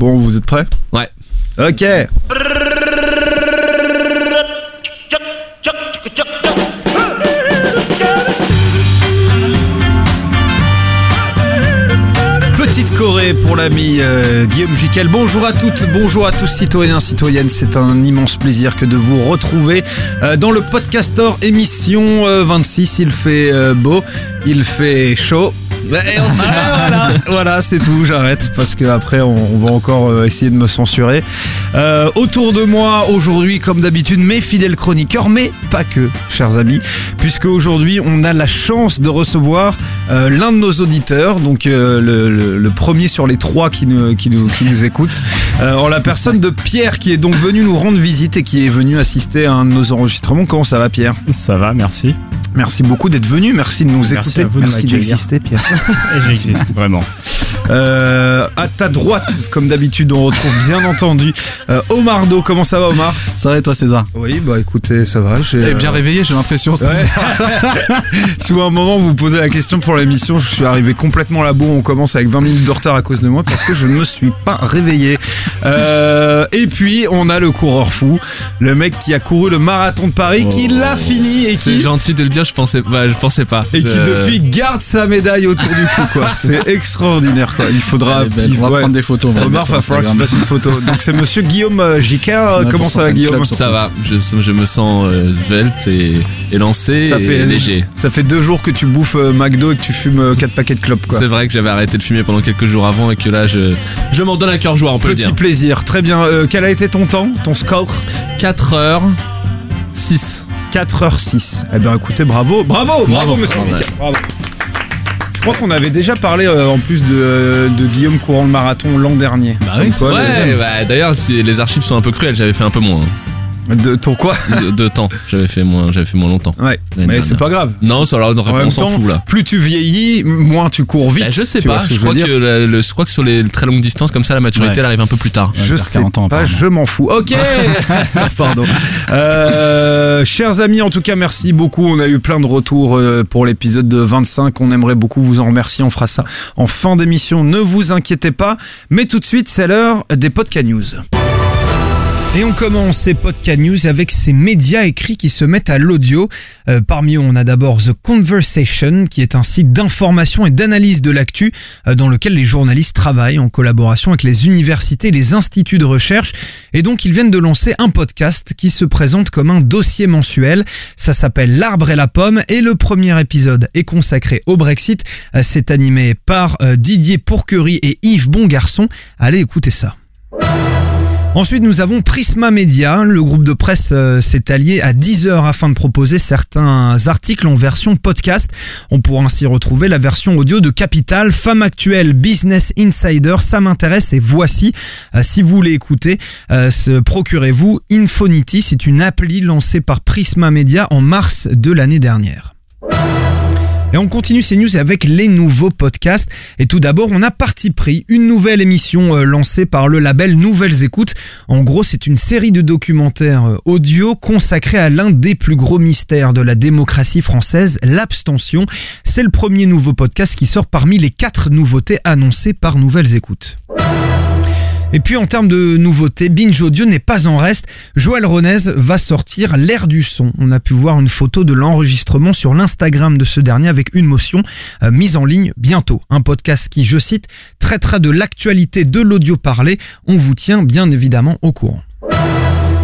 Bon, vous êtes prêts? Ouais. Ok. Petite Corée pour l'ami euh, Guillaume Jiquel. Bonjour à toutes, bonjour à tous citoyens, citoyennes. C'est un immense plaisir que de vous retrouver euh, dans le Podcaster émission euh, 26. Il fait euh, beau, il fait chaud. Ah, voilà, voilà c'est tout, j'arrête parce que après on, on va encore euh, essayer de me censurer. Euh, autour de moi aujourd'hui, comme d'habitude, mes fidèles chroniqueurs, mais pas que, chers amis, puisque aujourd'hui on a la chance de recevoir euh, l'un de nos auditeurs, donc euh, le, le- le premier sur les trois qui nous, qui nous, qui nous écoute, euh, en la personne de Pierre qui est donc venu nous rendre visite et qui est venu assister à un de nos enregistrements. Comment ça va Pierre? Ça va, merci. Merci beaucoup d'être venu, merci de nous Merci écouter, à vous de merci d'exister Pierre. J'existe, vraiment. Euh, à ta droite, comme d'habitude, on retrouve bien entendu euh, Omar Do. Comment ça va, Omar? Ça va et toi César? Oui, bah écoutez, ça va. j'ai, Eh bien euh, réveillé j'ai l'impression. Ouais. si à un moment vous posez la question pour l'émission, je suis arrivé complètement là-bas. On commence avec 20 minutes de retard à cause de moi parce que je ne me suis pas réveillé. Euh, et puis on a le coureur fou, le mec qui a couru le marathon de Paris, qui l'a fini et C'est gentil de le dire, je pensais, bah, je pensais pas. et qui depuis garde sa médaille autour du cou. quoi. C'est extraordinaire. Quoi. Il faudra. Elle est belle. il- On va ouais. prendre des photos. On va les Omar, mettre sur va falloir que tu Instagram. fasses une photo. Donc c'est Monsieur Guillaume euh, Jicard. Ouais, Comment ça va, Guillaume. Ça va, je, je me sens euh, svelte et, et lancé Ça et fait léger. Ça fait deux jours que tu bouffes euh, McDo et que tu fumes 4 paquets de clopes. Quoi. C'est vrai que j'avais arrêté de fumer pendant quelques jours avant et que là, je, je m'en donne à cœur joie, on peut Petit le dire. plaisir. Très bien. Euh, quel a été ton temps, ton score? 4 heures 6. 4h06. Eh bien écoutez, bravo, bravo, bravo, Bravo. monsieur. Jicard, bravo. Je crois qu'on avait déjà parlé euh, en plus de, de Guillaume courant le marathon l'an dernier. Bah oui, Comme c'est quoi, vrai. Ouais, bah, d'ailleurs, si les archives sont un peu cruelles, j'avais fait un peu moins. hein. De ton quoi De, de temps, j'avais fait moins, j'avais fait moins longtemps. Ouais, mais c'est pas grave. Non, ça même on s'en temps, fout là. plus tu vieillis, moins tu cours vite. Bah, je sais pas, ce que je, veux crois dire que la- le- je crois que sur les très longues distances comme ça, la maturité Ouais. elle arrive un peu plus tard. Je sais 40 ans, pas, je m'en fous. Ok, pardon. Euh, chers amis, en tout cas, merci beaucoup. On a eu plein de retours euh, pour l'épisode de 25. On aimerait beaucoup vous en remercier. On fera ça en fin d'émission. Ne vous inquiétez pas. Mais tout de suite, c'est l'heure des Podcast News. Et on commence ces podcast news avec ces médias écrits qui se mettent à l'audio. Euh, parmi eux, on a d'abord The Conversation, qui est un site d'information et d'analyse de l'actu euh, dans lequel les journalistes travaillent en collaboration avec les universités et les instituts de recherche. Et donc, ils viennent de lancer un podcast qui se présente comme un dossier mensuel. Ça s'appelle L'arbre et la pomme et le premier épisode est consacré au Brexit. Euh, C'est animé par Didier Pourquerie et Yves Bongarçon. Allez, écoutez ça. Ensuite, nous avons Prisma Media. Le groupe de presse euh, s'est allié à 10 heures afin de proposer certains articles en version podcast. On pourra ainsi retrouver la version audio de Capital, Femme Actuelle, Business Insider, Ça m'intéresse et Voici. Euh, si vous voulez écouter, euh, procurez-vous Infonity. C'est une appli lancée par Prisma Media en mars de l'année dernière. Et on continue ces news avec les nouveaux podcasts. Et tout d'abord, on a parti pris une nouvelle émission euh, lancée par le label Nouvelles Écoutes. En gros, c'est une série de documentaires euh, audio consacrés à l'un des plus gros mystères de la démocratie française, l'abstention. C'est le premier nouveau podcast qui sort parmi les quatre nouveautés annoncées par Nouvelles Écoutes. Et puis en termes de nouveautés, Binge Audio n'est pas en reste. Joël Ronez va sortir l'air du son. On a pu voir une photo de l'enregistrement sur l'Instagram de ce dernier avec une motion euh, mise en ligne bientôt. Un podcast qui, je cite, traitera de l'actualité de l'audio parlé. On vous tient bien évidemment au courant.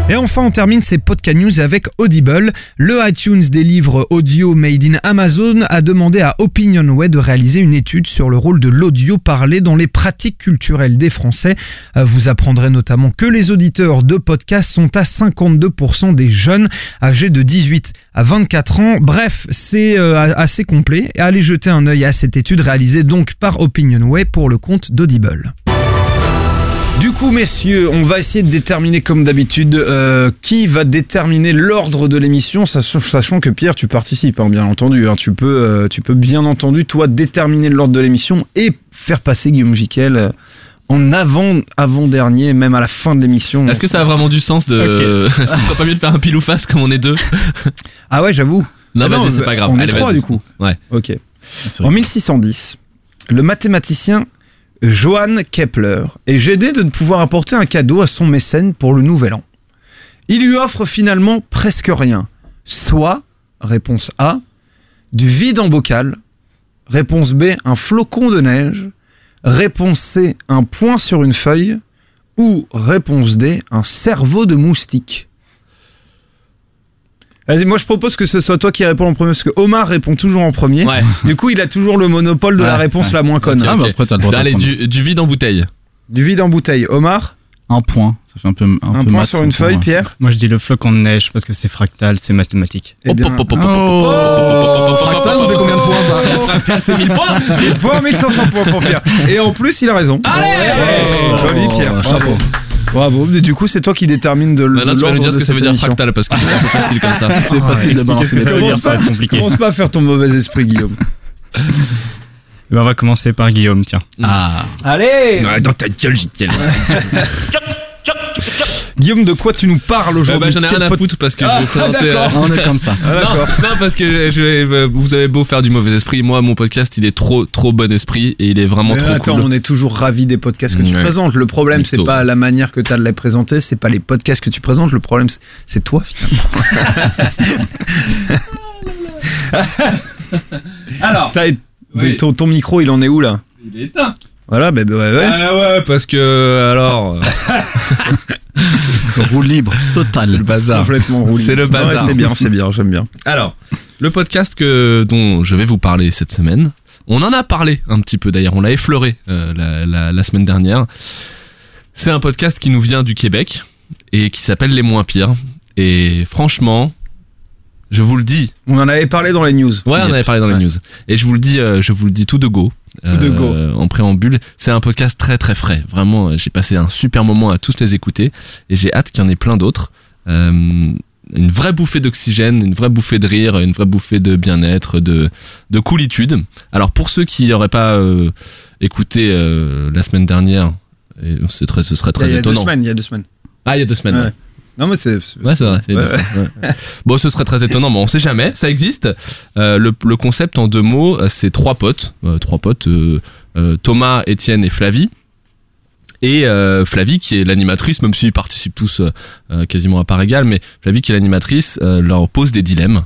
Et enfin, on termine ces podcast news avec Audible. Le iTunes des livres audio made in Amazon a demandé à Opinionway de réaliser une étude sur le rôle de l'audio parlé dans les pratiques culturelles des Français. Vous apprendrez notamment que les auditeurs de podcasts sont à 52% des jeunes âgés de 18 à 24 ans. Bref, c'est euh, assez complet. Allez jeter un œil à cette étude réalisée donc par Opinionway pour le compte d'Audible. Du coup, messieurs, on va essayer de déterminer, comme d'habitude, euh, qui va déterminer l'ordre de l'émission, sachant, que Pierre, tu participes, hein, bien entendu. hein. tu peux, euh, tu peux bien entendu, toi, déterminer l'ordre de l'émission et faire passer Guillaume Jiquel euh, en avant, avant dernier, même à la fin de l'émission. Est-ce que ça a vraiment du sens de. Est-ce qu'on ferait pas mieux de faire un pile ou face comme on est deux Ah ouais, j'avoue. Non, Ah vas-y, c'est bah, pas grave. On est trois du coup. Ouais. Ok. C'est En vrai. 1610, le mathématicien Johann Kepler est gêné de ne pouvoir apporter un cadeau à son mécène pour le nouvel an. Il lui offre finalement presque rien. Soit, réponse A, du vide en bocal. Réponse B, un flocon de neige. Réponse C, un point sur une feuille. Ou réponse D, un cerveau de moustique. Vas-y, moi je propose que ce soit toi qui réponds en premier parce que Omar répond toujours en premier. Ouais. Du coup, il a toujours le monopole de la réponse ouais. la moins conne. Ok, Ah, bah après, t'as le droit de Allez, du, du vide en bouteille. Du vide en bouteille. Omar, Un point. Ça fait un peu un, un peu point sur un une feuille. Pierre. Moi, je dis le flocon de neige parce que c'est fractal, c'est mathématique. Eh bien, Oh, fractal, on fait combien de points ça Fractal, c'est 1000 points Il point 1500 points pour Pierre. Et en plus, il a raison. Allez Joli Pierre. Bravo. Bravo. Mais du coup, c'est toi qui détermine de, Maintenant, de tu vas nous l'ordre dire ce de que ça veut cette dire émission. fractal parce que c'est un peu facile comme ça. C'est facile de balancer les ça veut trucs. dire, ça va être compliqué. Commence pas à faire ton mauvais esprit, Guillaume. on va commencer par Guillaume, tiens. Ah. Allez Ouais, Dans ta gueule, JTL. Guillaume, de quoi tu nous parles Euh, aujourd'hui bah, J'en ai rien à foutre parce que Ah, je vais présenter. euh, On est comme ça. Ah, non, parce que je vais- euh, vous avez beau faire du mauvais esprit, moi mon podcast il est trop trop bon esprit et il est vraiment Mais trop attends, cool. on est toujours ravis des podcasts que tu Ouais. présentes. Le problème, c'est pas la manière que tu as de les présenter, c'est pas les podcasts que tu présentes. Le problème, c'est- c'est toi, finalement. Alors, Oui. ton, ton micro, il en est où là? Il est éteint. Voilà, bah, bah, ouais, ouais. Ah ouais, parce que alors, euh, Roue libre, c'est total. le bazar. complètement roulé. C'est le Ouais, bazar. c'est bien, c'est bien, j'aime bien. Alors, le podcast que dont je vais vous parler cette semaine, on en a parlé un petit peu d'ailleurs, on l'a effleuré euh, la, la- la semaine dernière. C'est un podcast qui nous vient du Québec et qui s'appelle Les Moins Pires. Et franchement, je vous le dis, On en avait parlé dans les news. Ouais, on Yep. avait parlé dans les Ouais. news. Et je vous le dis, euh, je vous le dis tout de go. Tout de go. En préambule, c'est un podcast très très frais. Vraiment, euh, j'ai passé un super moment à tous les écouter et j'ai hâte qu'il y en ait plein d'autres. Euh, une vraie bouffée d'oxygène, une vraie bouffée de rire, une vraie bouffée de bien-être, de, de coolitude. Alors pour ceux qui n'auraient pas euh, écouté euh, la semaine dernière, et c'est très, ce serait Il y a- très il y a deux étonnant. semaines, il y a deux semaines. Ah, il y a deux semaines. Ouais. ouais. Non, mais c'est. Ouais, c'est vrai. Ouais, ouais. Bon, ce serait très étonnant, mais on sait jamais. Ça existe. Euh, le, le concept en deux mots, euh, c'est trois potes, euh, trois potes, euh, Thomas, Étienne et Flavie. Et Flavie qui est l'animatrice, même s'ils participent tous quasiment à part égale, mais Flavie qui est l'animatrice leur pose des dilemmes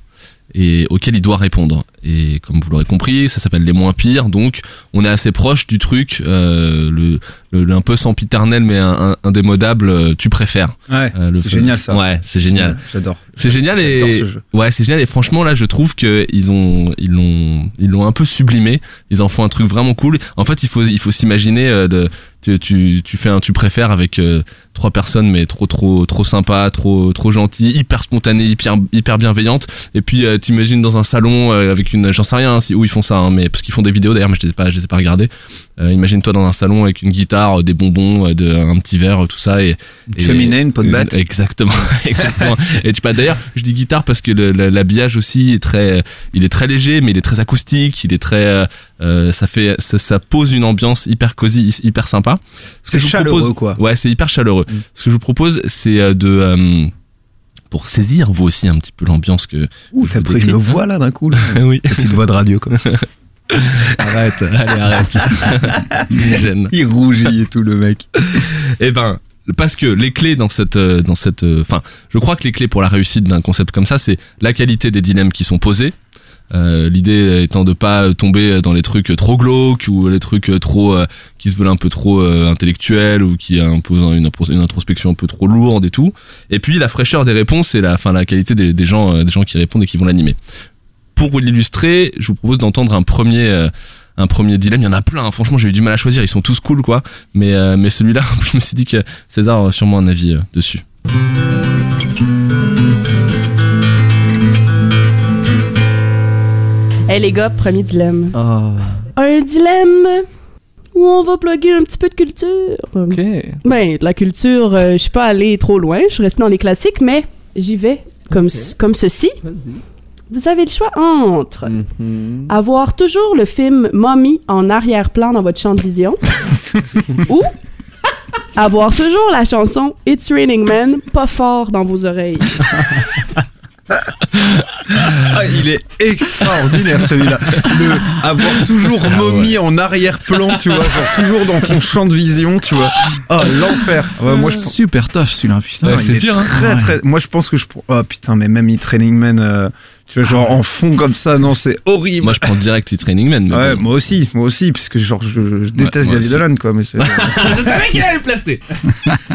et auxquels il doit répondre. Et comme vous l'aurez compris, ça s'appelle les moins pires, donc on est assez proche du truc, euh, le, le, un peu sempiternel mais un, un- indémodable. euh, tu préfères. Ouais, Euh, c'est génial ça. Ouais, c'est génial. J'adore. C'est génial et ce jeu. ouais, c'est génial et franchement là, je trouve que ils ont ils l'ont ils l'ont un peu sublimé. Ils en font un truc vraiment cool. En fait, il faut il faut s'imaginer euh, de tu, tu tu fais un tu préfères avec euh, trois personnes mais trop trop trop sympa, trop trop gentil, hyper spontané, hyper hyper bienveillante et puis euh, t'imagines dans un salon euh, avec une j'en sais rien hein, si où ils font ça hein, mais parce qu'ils font des vidéos d'ailleurs mais je les ai pas je les ai pas regardées. Euh, imagine-toi dans un salon avec une guitare, euh, des bonbons, euh, de, un petit verre, tout ça et Une et- cheminée, une peau de bête. Exactement, exactement. Et tu pas d'ailleurs, je dis guitare parce que l'habillage aussi est très, il est très léger, mais il est très acoustique, il est très, euh, ça fait, ça, ça pose une ambiance hyper cosy, hyper sympa. Ce C'est chaleureux, propose- quoi. Ouais, c'est hyper chaleureux. Mm. Ce que je vous propose, c'est de pour saisir vous aussi un petit peu l'ambiance que. Ouh, t'as pris une voix là d'un coup. Là. oui. Petite voix de radio comme ça. Arrête, allez arrête. tu me gênes. Il rougit et tout le mec. Eh ben, parce que les clés dans cette, euh, dans cette, euh, enfin, je crois que les clés pour la réussite d'un concept comme ça, c'est la qualité des dilemmes qui sont posés. Euh, L'idée étant de pas tomber dans les trucs trop glauques ou les trucs trop euh, qui se veulent un peu trop euh, intellectuels ou qui imposent une, introspection un peu trop lourde et tout. Et puis la fraîcheur des réponses et la, enfin, la qualité des, gens, des gens qui répondent et qui vont l'animer. Pour l'illustrer, je vous propose d'entendre un premier. un premier dilemme, il y en a plein, hein. franchement j'ai eu du mal à choisir, ils sont tous cool quoi, mais, mais celui-là, je me suis dit que César aurait sûrement un avis dessus. Hey les gars, premier dilemme. Ah, Un dilemme où on va plugger un petit peu de culture. ok. Ben, de la culture, euh, je suis pas allée trop loin, je suis restée dans les classiques, mais j'y vais comme, comme ceci. Vous avez le choix entre Mhm. avoir toujours le film Mommy en arrière-plan dans votre champ de vision ou avoir toujours la chanson It's Raining Men pas fort dans vos oreilles. Ah, il est extraordinaire celui-là. Le avoir toujours momie en arrière-plan, tu vois, genre toujours dans ton champ de vision, tu vois. Ah, l'enfer. Ouais, moi, je super tough celui-là, putain. Ouais, c'est dur, hein. Très, très. Moi, je pense que je. Oh putain, mais même Heat Training Man, euh, tu vois, genre en fond comme ça, non, c'est horrible. Moi, je prends direct It's Training Man. Mais ouais, bon. moi aussi, moi aussi, parce que genre je, je déteste aussi. Dolan, quoi. Mais c'est. je savais qu'il allait le placer.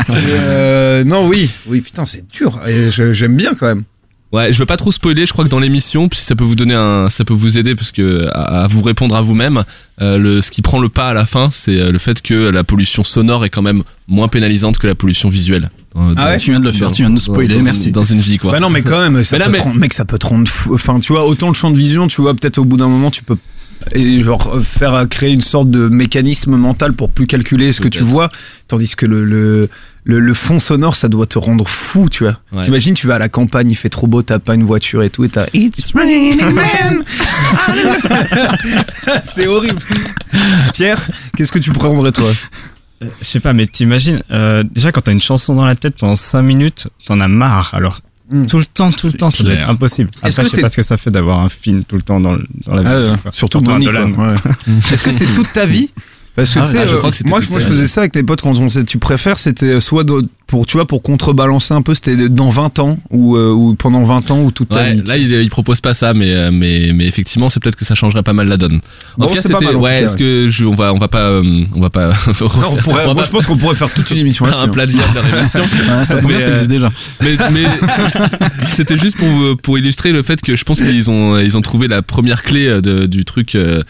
Euh, non, oui, oui, putain, c'est dur. J'aime bien quand même. Ouais, je veux pas trop spoiler. Je crois que dans l'émission, puis ça peut vous donner un, ça peut vous aider parce que à, à vous répondre à vous-même. euh, le, ce qui prend le pas à la fin, c'est euh, le fait que la pollution sonore est quand même moins pénalisante que la pollution visuelle. Dans- Ah ouais Tu viens de le faire, tu viens de nous spoiler, dans- merci. Dans une vie, quoi. Bah non, mais quand même, ça Mais là, peut mais- te rendre- mec, ça peut te rendre fou. Enfin, tu vois, autant le champ de vision, tu vois, peut-être au bout d'un moment, tu peux et genre faire euh, créer une sorte de mécanisme mental pour plus calculer ce que tu vois, tandis que le, le le, le fond sonore, ça doit te rendre fou, tu vois. Ouais. T'imagines, tu vas à la campagne, il fait trop beau, t'as pas une voiture et tout, et t'as It's raining man. C'est horrible. Pierre, qu'est-ce que tu prendrais toi? Je sais pas, mais t'imagines, euh, déjà quand t'as une chanson dans la tête pendant 5 minutes, t'en as marre. Alors, Mm. tout le temps, tout le temps, ça doit clair. être impossible. Est-ce Après, que je sais c'est- pas ce que ça fait d'avoir un film tout le temps dans, dans la Ah, ouais. quoi. Surtout. Ouais. Est-ce que c'est toute ta vie Parce que Ah tu sais, ouais, je euh, crois que moi, je ta faisais ça avec les potes quand on disait tu préfères, c'était soit de- pour tu vois pour contrebalancer un peu, c'était dans 20 ans ou, euh, ou pendant 20 ans ou toute ta Ouais, vie. là il, il propose pas ça, mais euh, mais mais effectivement c'est peut-être que ça changerait pas mal la donne. En Bon, tout cas c'était ouais. Est-ce que je, on va on va pas euh, on va pas Non, on pourrait- on va moi, pas je pense qu'on pourrait faire toute une émission un là-dessus. hein. plagiat de leur émission. Ouais, ça tombe bien, ça euh, existe déjà. mais, mais c'était juste pour, pour illustrer le fait que je pense qu'ils ont, ils ont trouvé la première clé de, du truc euh,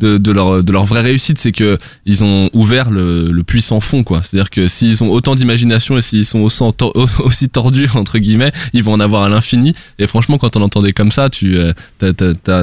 de, de, leur, de leur vraie réussite, c'est que ils ont ouvert le, le puissant fond, quoi. C'est-à-dire que s'ils ont autant d'imagination et s'ils sont aussi, tor- aussi tordus, entre guillemets, ils vont en avoir à l'infini. Et franchement, quand on entendait comme ça, tu euh,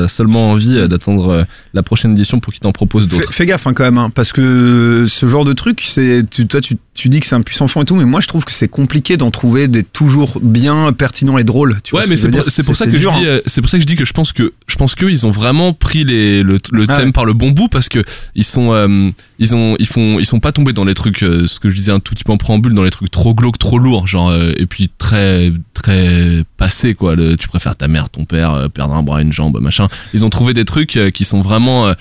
seulement envie euh, d'attendre euh, la prochaine édition pour qu'ils t'en proposent d'autres. fais gaffe hein, quand même, hein, parce que ce genre de truc, c'est tu, toi tu, tu dis que c'est un puissant fond et tout, mais moi je trouve que c'est compliqué d'en trouver des toujours bien pertinents et drôles. Tu ouais, mais c'est pour, ça que dur, je dis, hein. euh, c'est pour ça que je dis que je pense que je pense qu'eux ils ont vraiment pris les, le, le Ah thème ouais. par le bon bout parce que ils sont euh, ils ont ils font ils sont pas tombés dans les trucs euh, ce que je disais un tout petit peu en préambule dans les trucs trop glauques trop lourds genre euh, et puis très très passés quoi le, tu préfères ta mère ton père perdre un bras une jambe machin ils ont trouvé des trucs qui sont vraiment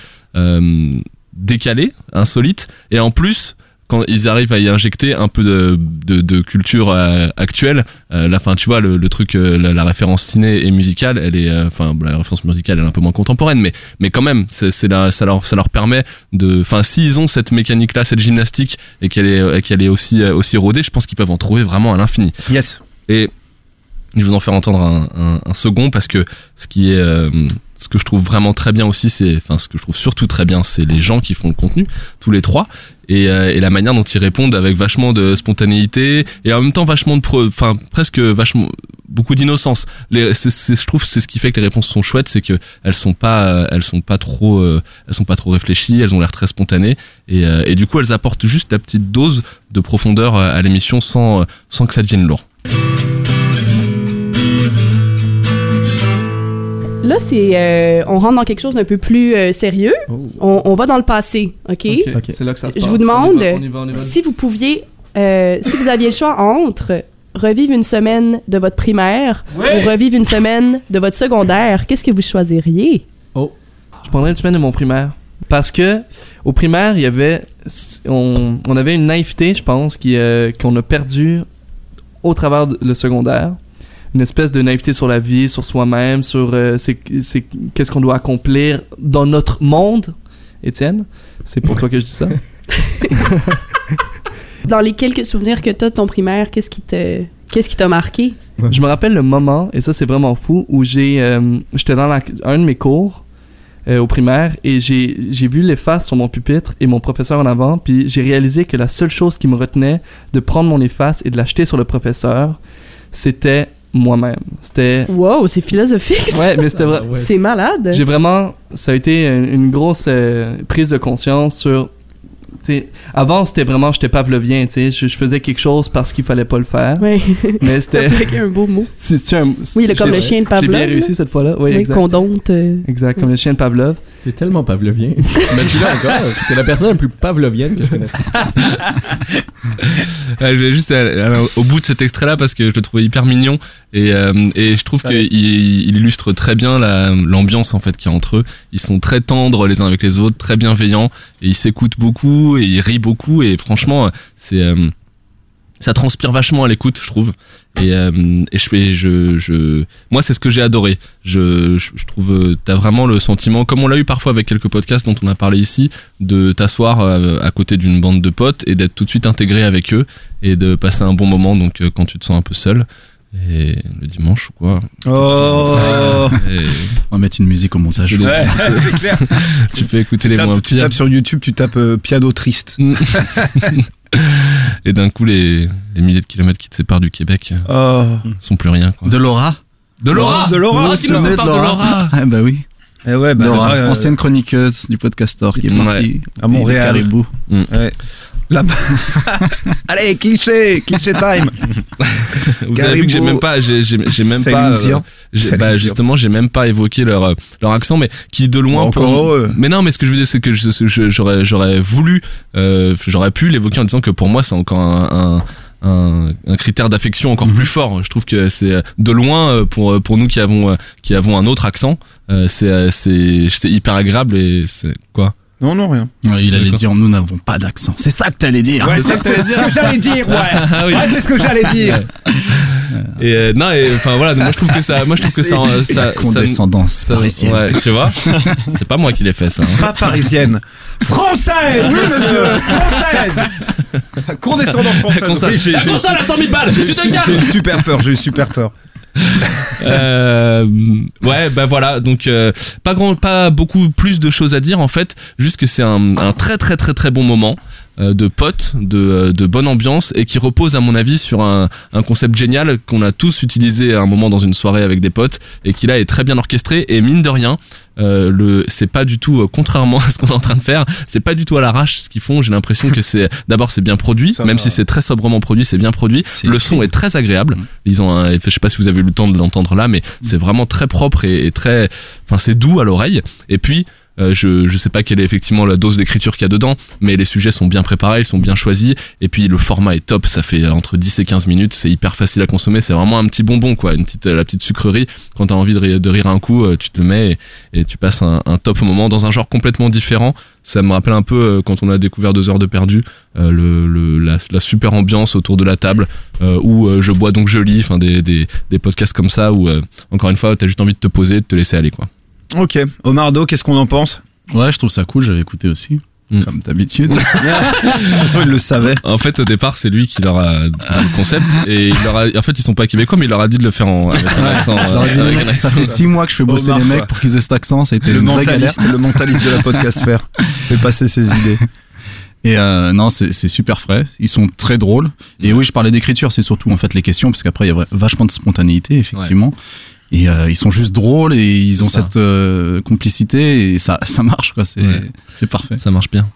décalés insolites et en plus quand ils arrivent à y injecter un peu de, de, de culture euh, actuelle, euh, la fin, tu vois, le, le truc, euh, la, la référence ciné et musicale, elle est, euh, enfin, la référence musicale, elle est un peu moins contemporaine, mais, mais quand même, c'est, c'est la, ça leur, ça leur permet de, enfin, s'ils ont cette mécanique-là, cette gymnastique, et qu'elle est, et qu'elle est aussi, aussi rodée, je pense qu'ils peuvent en trouver vraiment à l'infini. Yes. Et je vais vous en faire entendre un, un, un second parce que ce qui est, euh, ce que je trouve vraiment très bien aussi, c'est, enfin, ce que je trouve surtout très bien, c'est les gens qui font le contenu, tous les trois, et, euh, et la manière dont ils répondent avec vachement de spontanéité et en même temps vachement de, enfin, presque vachement beaucoup d'innocence. Je trouve, c'est ce qui fait que les réponses sont chouettes, c'est que elles sont pas, euh, elles sont pas trop, euh, elles sont pas trop réfléchies, elles ont l'air très spontanées et, euh, et du coup elles apportent juste la petite dose de profondeur euh, à l'émission sans, sans que ça devienne lourd. Là, c'est, euh, on rentre dans quelque chose d'un peu plus euh, sérieux. On, on va dans le passé, OK? C'est là que ça se Je passe. vous demande On y va, on y va, on y va. Si vous pouviez, euh, si vous aviez le choix entre revivre une semaine de votre primaire ou revivre une semaine de votre secondaire, qu'est-ce que vous choisiriez? Je prendrais une semaine de mon primaire. Parce que au primaire, il y avait, on, on avait une naïveté, je pense, qui, euh, qu'on a perdue au travers de- le secondaire. Une espèce de naïveté sur la vie, sur soi-même, sur euh, c'est, c'est- qu'est-ce qu'on doit accomplir dans notre monde. Étienne, c'est pour toi que je dis ça. Dans les quelques souvenirs que tu as de ton primaire, qu'est-ce qui te, qu'est-ce qui t'a marqué? Je me rappelle le moment, et ça c'est vraiment fou, où j'ai, euh, j'étais dans la- un de mes cours euh, au primaire et j'ai, j'ai vu les faces sur mon pupitre et mon professeur en avant, puis j'ai réalisé que la seule chose qui me retenait de prendre mon efface et de l'acheter sur le professeur, c'était moi-même. C'était... Wow, c'est philosophique. ça. Ouais, mais c'était vrai. C'est malade. J'ai vraiment, ça a été une, grosse euh, prise de conscience sur. tu sais, avant, c'était vraiment, j'étais pavlovien, tu sais, je, je faisais quelque chose parce qu'il fallait pas le faire. Ouais. Mais c'était. Avec un beau mot. c'est- c'est un- Oui, le- comme le chien de J'ai bien Pavlov, réussi là. cette fois-là, oui, Oui, exact. qu'on dompte. euh, Exact, comme le chien de Pavlov. T'es tellement pavlovien. Mais tu l'as encore. T'es la personne la plus pavlovienne que je connaisse. Je vais juste aller- aller au bout de cet extrait-là parce que je le trouvais hyper mignon et, euh, et je trouve qu'il il illustre très bien la- l'ambiance en fait qu'il y a entre eux. Ils sont très tendres les uns avec les autres, très bienveillants et ils s'écoutent beaucoup et ils rient beaucoup et franchement c'est euh, ça transpire vachement à l'écoute, je trouve. Et, euh, et je, fais- je, je, moi, c'est ce que j'ai adoré. Je, je, je trouve, euh, t'as vraiment le sentiment, comme on l'a eu parfois avec quelques podcasts dont on a parlé ici, de t'asseoir euh, à côté d'une bande de potes et d'être tout de suite intégré avec eux et de passer un bon moment. Donc, euh, quand tu te sens un peu seul. Et le dimanche ou quoi. Oh Et On va mettre une musique au montage. Ouais. Clair. tu peux écouter les Tapes- moins tu pires. tapes sur YouTube, tu tapes euh, piano triste. Et d'un coup, les, les milliers de kilomètres qui te séparent du Québec Oh. sont plus rien. Quoi. De Laura De Laura De Laura, nous de Laura Ah bah oui. Eh ouais, bah, Laura, euh, ancienne chroniqueuse du podcastor qui est Ouais. partie À Montréal. Caribou. Ouais. Là Allez, cliché, cliché time. Vous avez vu que j'ai même pas, j'ai, j'ai, j'ai même pas, euh, bah, justement, j'ai même pas évoqué leur euh, leur accent, mais qui de loin. Encore pour- heureux. Mais non, mais ce que je veux dire, c'est que j'aurais j'aurais voulu, euh, j'aurais pu l'évoquer en disant que pour moi, c'est encore un, un un, un critère d'affection encore plus fort. Je trouve que c'est euh, de loin pour pour nous qui avons qui avons un autre accent, c'est euh, c'est c'est hyper agréable et c'est quoi? Non, non, rien. Ouais, il allait dire nous n'avons pas d'accent. C'est ça que t'allais dire. Ouais, c'est ce que j'allais dire, ouais. Ah oui. Ouais, c'est ce que j'allais dire. Et euh, non, et enfin voilà, moi je trouve que ça, moi je trouve que ça, euh, ça, La ça- condescendance ça- parisienne. ouais, tu vois, c'est pas moi qui l'ai fait ça. hein. Pas parisienne. Française, oui, monsieur. Française. Condescendance française. Console. Oui, j'ai- La console à 100 000 balles, j'ai- tu te calmes. J'ai eu super peur, j'ai eu super peur. Euh, ouais, bah voilà, donc euh, pas grand, beaucoup plus de choses à dire en fait, juste que c'est un, très très très très bon moment euh, de potes, de, de bonne ambiance et qui repose à mon avis sur un, un concept génial qu'on a tous utilisé à un moment dans une soirée avec des potes et qui là est très bien orchestré. Et mine de rien, euh, le c'est pas du tout euh, contrairement à ce qu'on est en train de faire, c'est pas du tout à l'arrache ce qu'ils font. J'ai l'impression que c'est d'abord c'est bien produit, Ça même va. si c'est très sobrement produit, c'est bien produit. C'est Le écrit. son est très agréable. Ils ont, un, je sais pas si vous avez eu le temps de l'entendre là, mais c'est vraiment très propre et, et très, enfin c'est doux à l'oreille. Et puis euh, je, je sais pas quelle est effectivement la dose d'écriture qu'il y a dedans, mais les sujets sont bien préparés, ils sont bien choisis, et puis le format est top, ça fait entre 10 et 15 minutes, c'est hyper facile à consommer, c'est vraiment un petit bonbon quoi, une petite, euh, la petite sucrerie, quand t'as envie de rire, de rire un coup, euh, tu te le mets et, tu passes un, top moment dans un genre complètement différent, ça me rappelle un peu euh, quand on a découvert deux heures de perdu, euh, le, le- la, super ambiance autour de la table, euh, où euh, je bois donc je lis, enfin des, des, des podcasts comme ça, où euh, encore une fois t'as juste envie de te poser, de te laisser aller quoi. Ok. Omardo, qu'est-ce qu'on en pense? Ouais, je trouve ça cool, j'avais écouté aussi. Mm. Comme d'habitude. De toute façon, il le savait. En fait, au départ, c'est lui qui leur a dit le concept et il leur a, en fait, ils sont pas québécois, mais il leur a dit de le faire en, avec un accent. euh, avec un ça accent. fait six mois que je fais bosser Omar, les mecs quoi. pour qu'ils aient cet accent, ça a été Le une vraie galère. mentaliste, le mentaliste de la podcastphère. Fait passer ses idées. Et euh, non, c'est c'est super frais. Ils sont très drôles. Et oui, je parlais d'écriture, c'est surtout en fait les questions, parce qu'après il y a vra- vachement de spontanéité, effectivement. Et euh, ils sont juste drôles et ils ont ça. cette euh, complicité et ça, ça marche quoi. C'est Ouais. c'est parfait. Ça marche bien.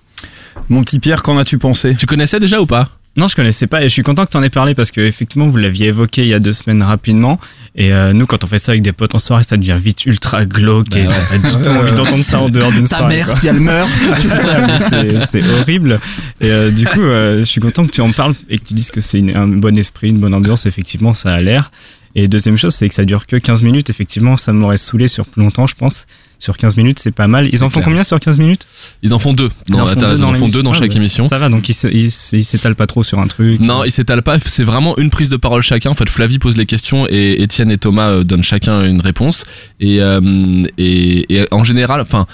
Mon petit Pierre, qu'en as-tu pensé? Tu connaissais déjà ou pas? Non, je connaissais pas et je suis content que tu en aies parlé parce que effectivement vous l'aviez évoqué il y a deux semaines rapidement et euh, nous quand on fait ça avec des potes en soirée ça devient vite ultra glauque et Bah t'as pas du tout envie d'entendre ça en dehors d'une Ta soirée. mère, quoi. si elle meurt. C'est horrible. Et euh, du coup, euh, je suis content que tu en parles et que tu dises que c'est une- un bon esprit, une bonne ambiance. Effectivement, ça a l'air. Et deuxième chose, c'est que ça dure que 15 minutes. Effectivement, ça m'aurait saulé sur plus longtemps, je pense. Sur 15 minutes, c'est pas mal. Ils en font clair. combien sur 15 minutes? Ils en font deux. Ils en font deux dans font deux Ah, chaque ouais. émission. Ça va, donc ils s'étalent pas trop sur un truc. Non, ils s'étalent pas. C'est vraiment une prise de parole chacun. En fait, Flavie pose les questions et Étienne et Thomas euh, donnent chacun une réponse. Et, euh, et, et en général, enfin,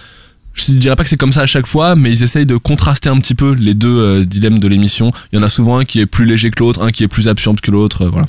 je dirais pas que c'est comme ça à chaque fois, mais ils essayent de contraster un petit peu les deux euh, dilemmes de l'émission. Il y en a souvent un qui est plus léger que l'autre, un qui est plus absurde que l'autre. euh, voilà.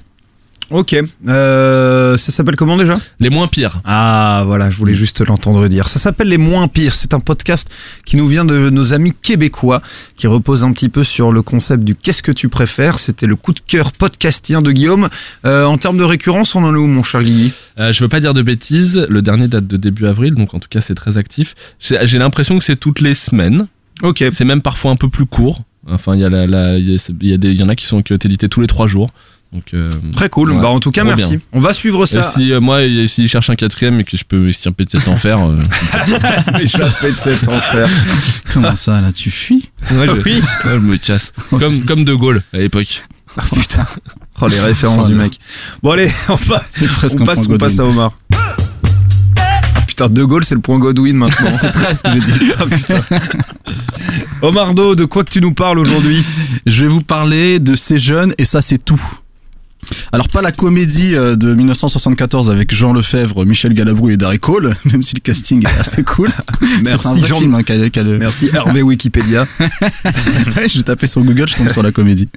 Ok. Euh, ça s'appelle comment déjà? Les moins pires. Ah voilà, je voulais juste l'entendre dire. Ça s'appelle Les Moins Pires. C'est un podcast qui nous vient de nos amis québécois, qui repose un petit peu sur le concept du qu'est-ce que tu préfères. C'était le coup de cœur podcastien de Guillaume. Euh, en termes de récurrence, on en est où, mon cher Guigui? Euh, je veux pas dire de bêtises. Le dernier date de début avril, donc en tout cas c'est très actif. J'ai l'impression que c'est toutes les semaines. Ok. C'est même parfois un peu plus court. Enfin, il y, a la- la- y, a- il y, a des- il y en a qui sont qui ont été édités tous les trois jours. Donc, euh, Très cool. Ouais, bah, en tout cas, merci. bien. On va suivre et ça. si euh, moi, et s'il cherche un quatrième et que je peux estirper de cet enfer, euh, de cet enfer. Comment ça, là, tu fuis ouais, je, Oui. ouais, je me casse. Comme, comme De Gaulle à l'époque. Putain. Oh, les références Oh, du mec. Bon, allez, on passe. C'est presque On passe, on passe à. Omar. Ah putain, De Gaulle, c'est le point Godwin maintenant. c'est presque, je dis. Ah putain. Omar Do, de quoi que tu nous parles aujourd'hui? Je vais vous parler de ces jeunes et ça c'est tout. Alors pas la comédie euh, de 1974 avec Jean Lefebvre, Michel Galabru et Darry Cole, même si le casting est assez cool. Merci, Jean. film, hein, qu'a- qu'a le- Merci Hervé Wikipédia. J'ai tapé sur Google, je tombe sur la comédie.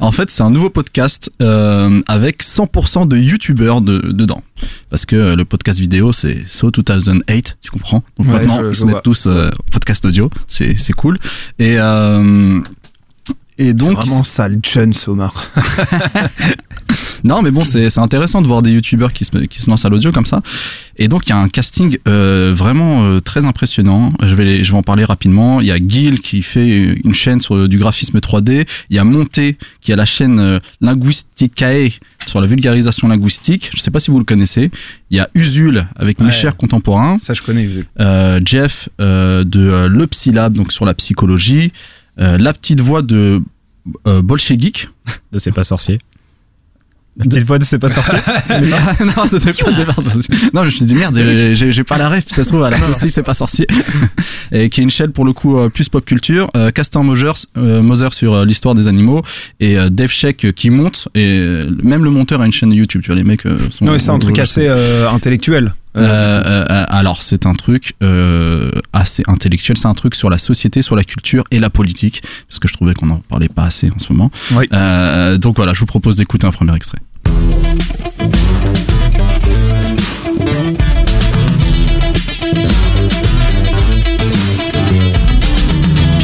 En fait, c'est un nouveau podcast euh, avec 100% de youtubeurs de, dedans. Parce que euh, le podcast vidéo, c'est So 2008, tu comprends? Donc Ouais, maintenant, je- ils se vois. mettent tous euh, podcast audio, c'est c'est cool. Et, euh, et Donc, vraiment sale, Jones, Omar. Non, mais bon, c'est c'est intéressant de voir des youtubeurs qui se, qui se lancent à l'audio comme ça. Et donc, il y a un casting euh, vraiment euh, très impressionnant. Je vais, les- je vais en parler rapidement. Il y a Gil qui fait une chaîne sur du graphisme 3D. Il y a Monté qui a la chaîne euh, Linguisticae sur la vulgarisation linguistique. Je sais pas si vous le connaissez. Il y a Usul avec mes chers contemporains. Ça, je connais, Usul. Jeff de Le Psylab, donc sur la psychologie. Euh, la petite voix de euh, Bolchegeek. De C'est pas sorcier. La petite voix de C'est pas sorcier. non, c'était pas des. Non, je me suis dit merde, j'ai- pas la ref, ça se trouve à la fin aussi, c'est pas sorcier. Et qui est une chaîne pour le coup euh, plus pop culture. Euh, Castor Moser, euh, Moser sur l'histoire des animaux et Dave Sheck qui monte. Et même le monteur a une chaîne YouTube, tu vois, les mecs sont. Non, mais c'est un truc assez intellectuel. Euh, euh, euh, alors, c'est un truc euh, assez intellectuel. C'est un truc sur la société, sur la culture et la politique, parce que je trouvais qu'on n'en parlait pas assez en ce moment. Oui. Euh, donc voilà, je vous propose d'écouter un premier extrait.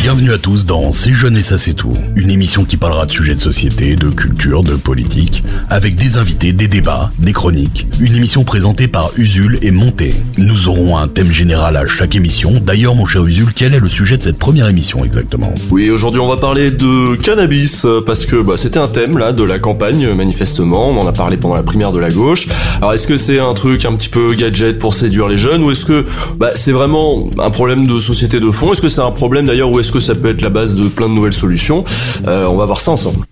Bienvenue à tous dans C'est jeune et ça c'est tout, une émission qui parlera de sujets de société, de culture, de politique, avec des invités, des débats, des chroniques. Une émission présentée par Usul et Monté. Nous aurons un thème général à chaque émission. D'ailleurs, mon cher Usul, quel est le sujet de cette première émission exactement? Oui, aujourd'hui on va parler de cannabis parce que bah, c'était un thème là de la campagne manifestement. On en a parlé pendant la primaire de la gauche. Alors est-ce que c'est un truc un petit peu gadget pour séduire les jeunes ou est-ce que bah, c'est vraiment un problème de société de fond? Est-ce que c'est un problème d'ailleurs ou est-ce que ça peut être la base de plein de nouvelles solutions Euh, On va voir ça ensemble.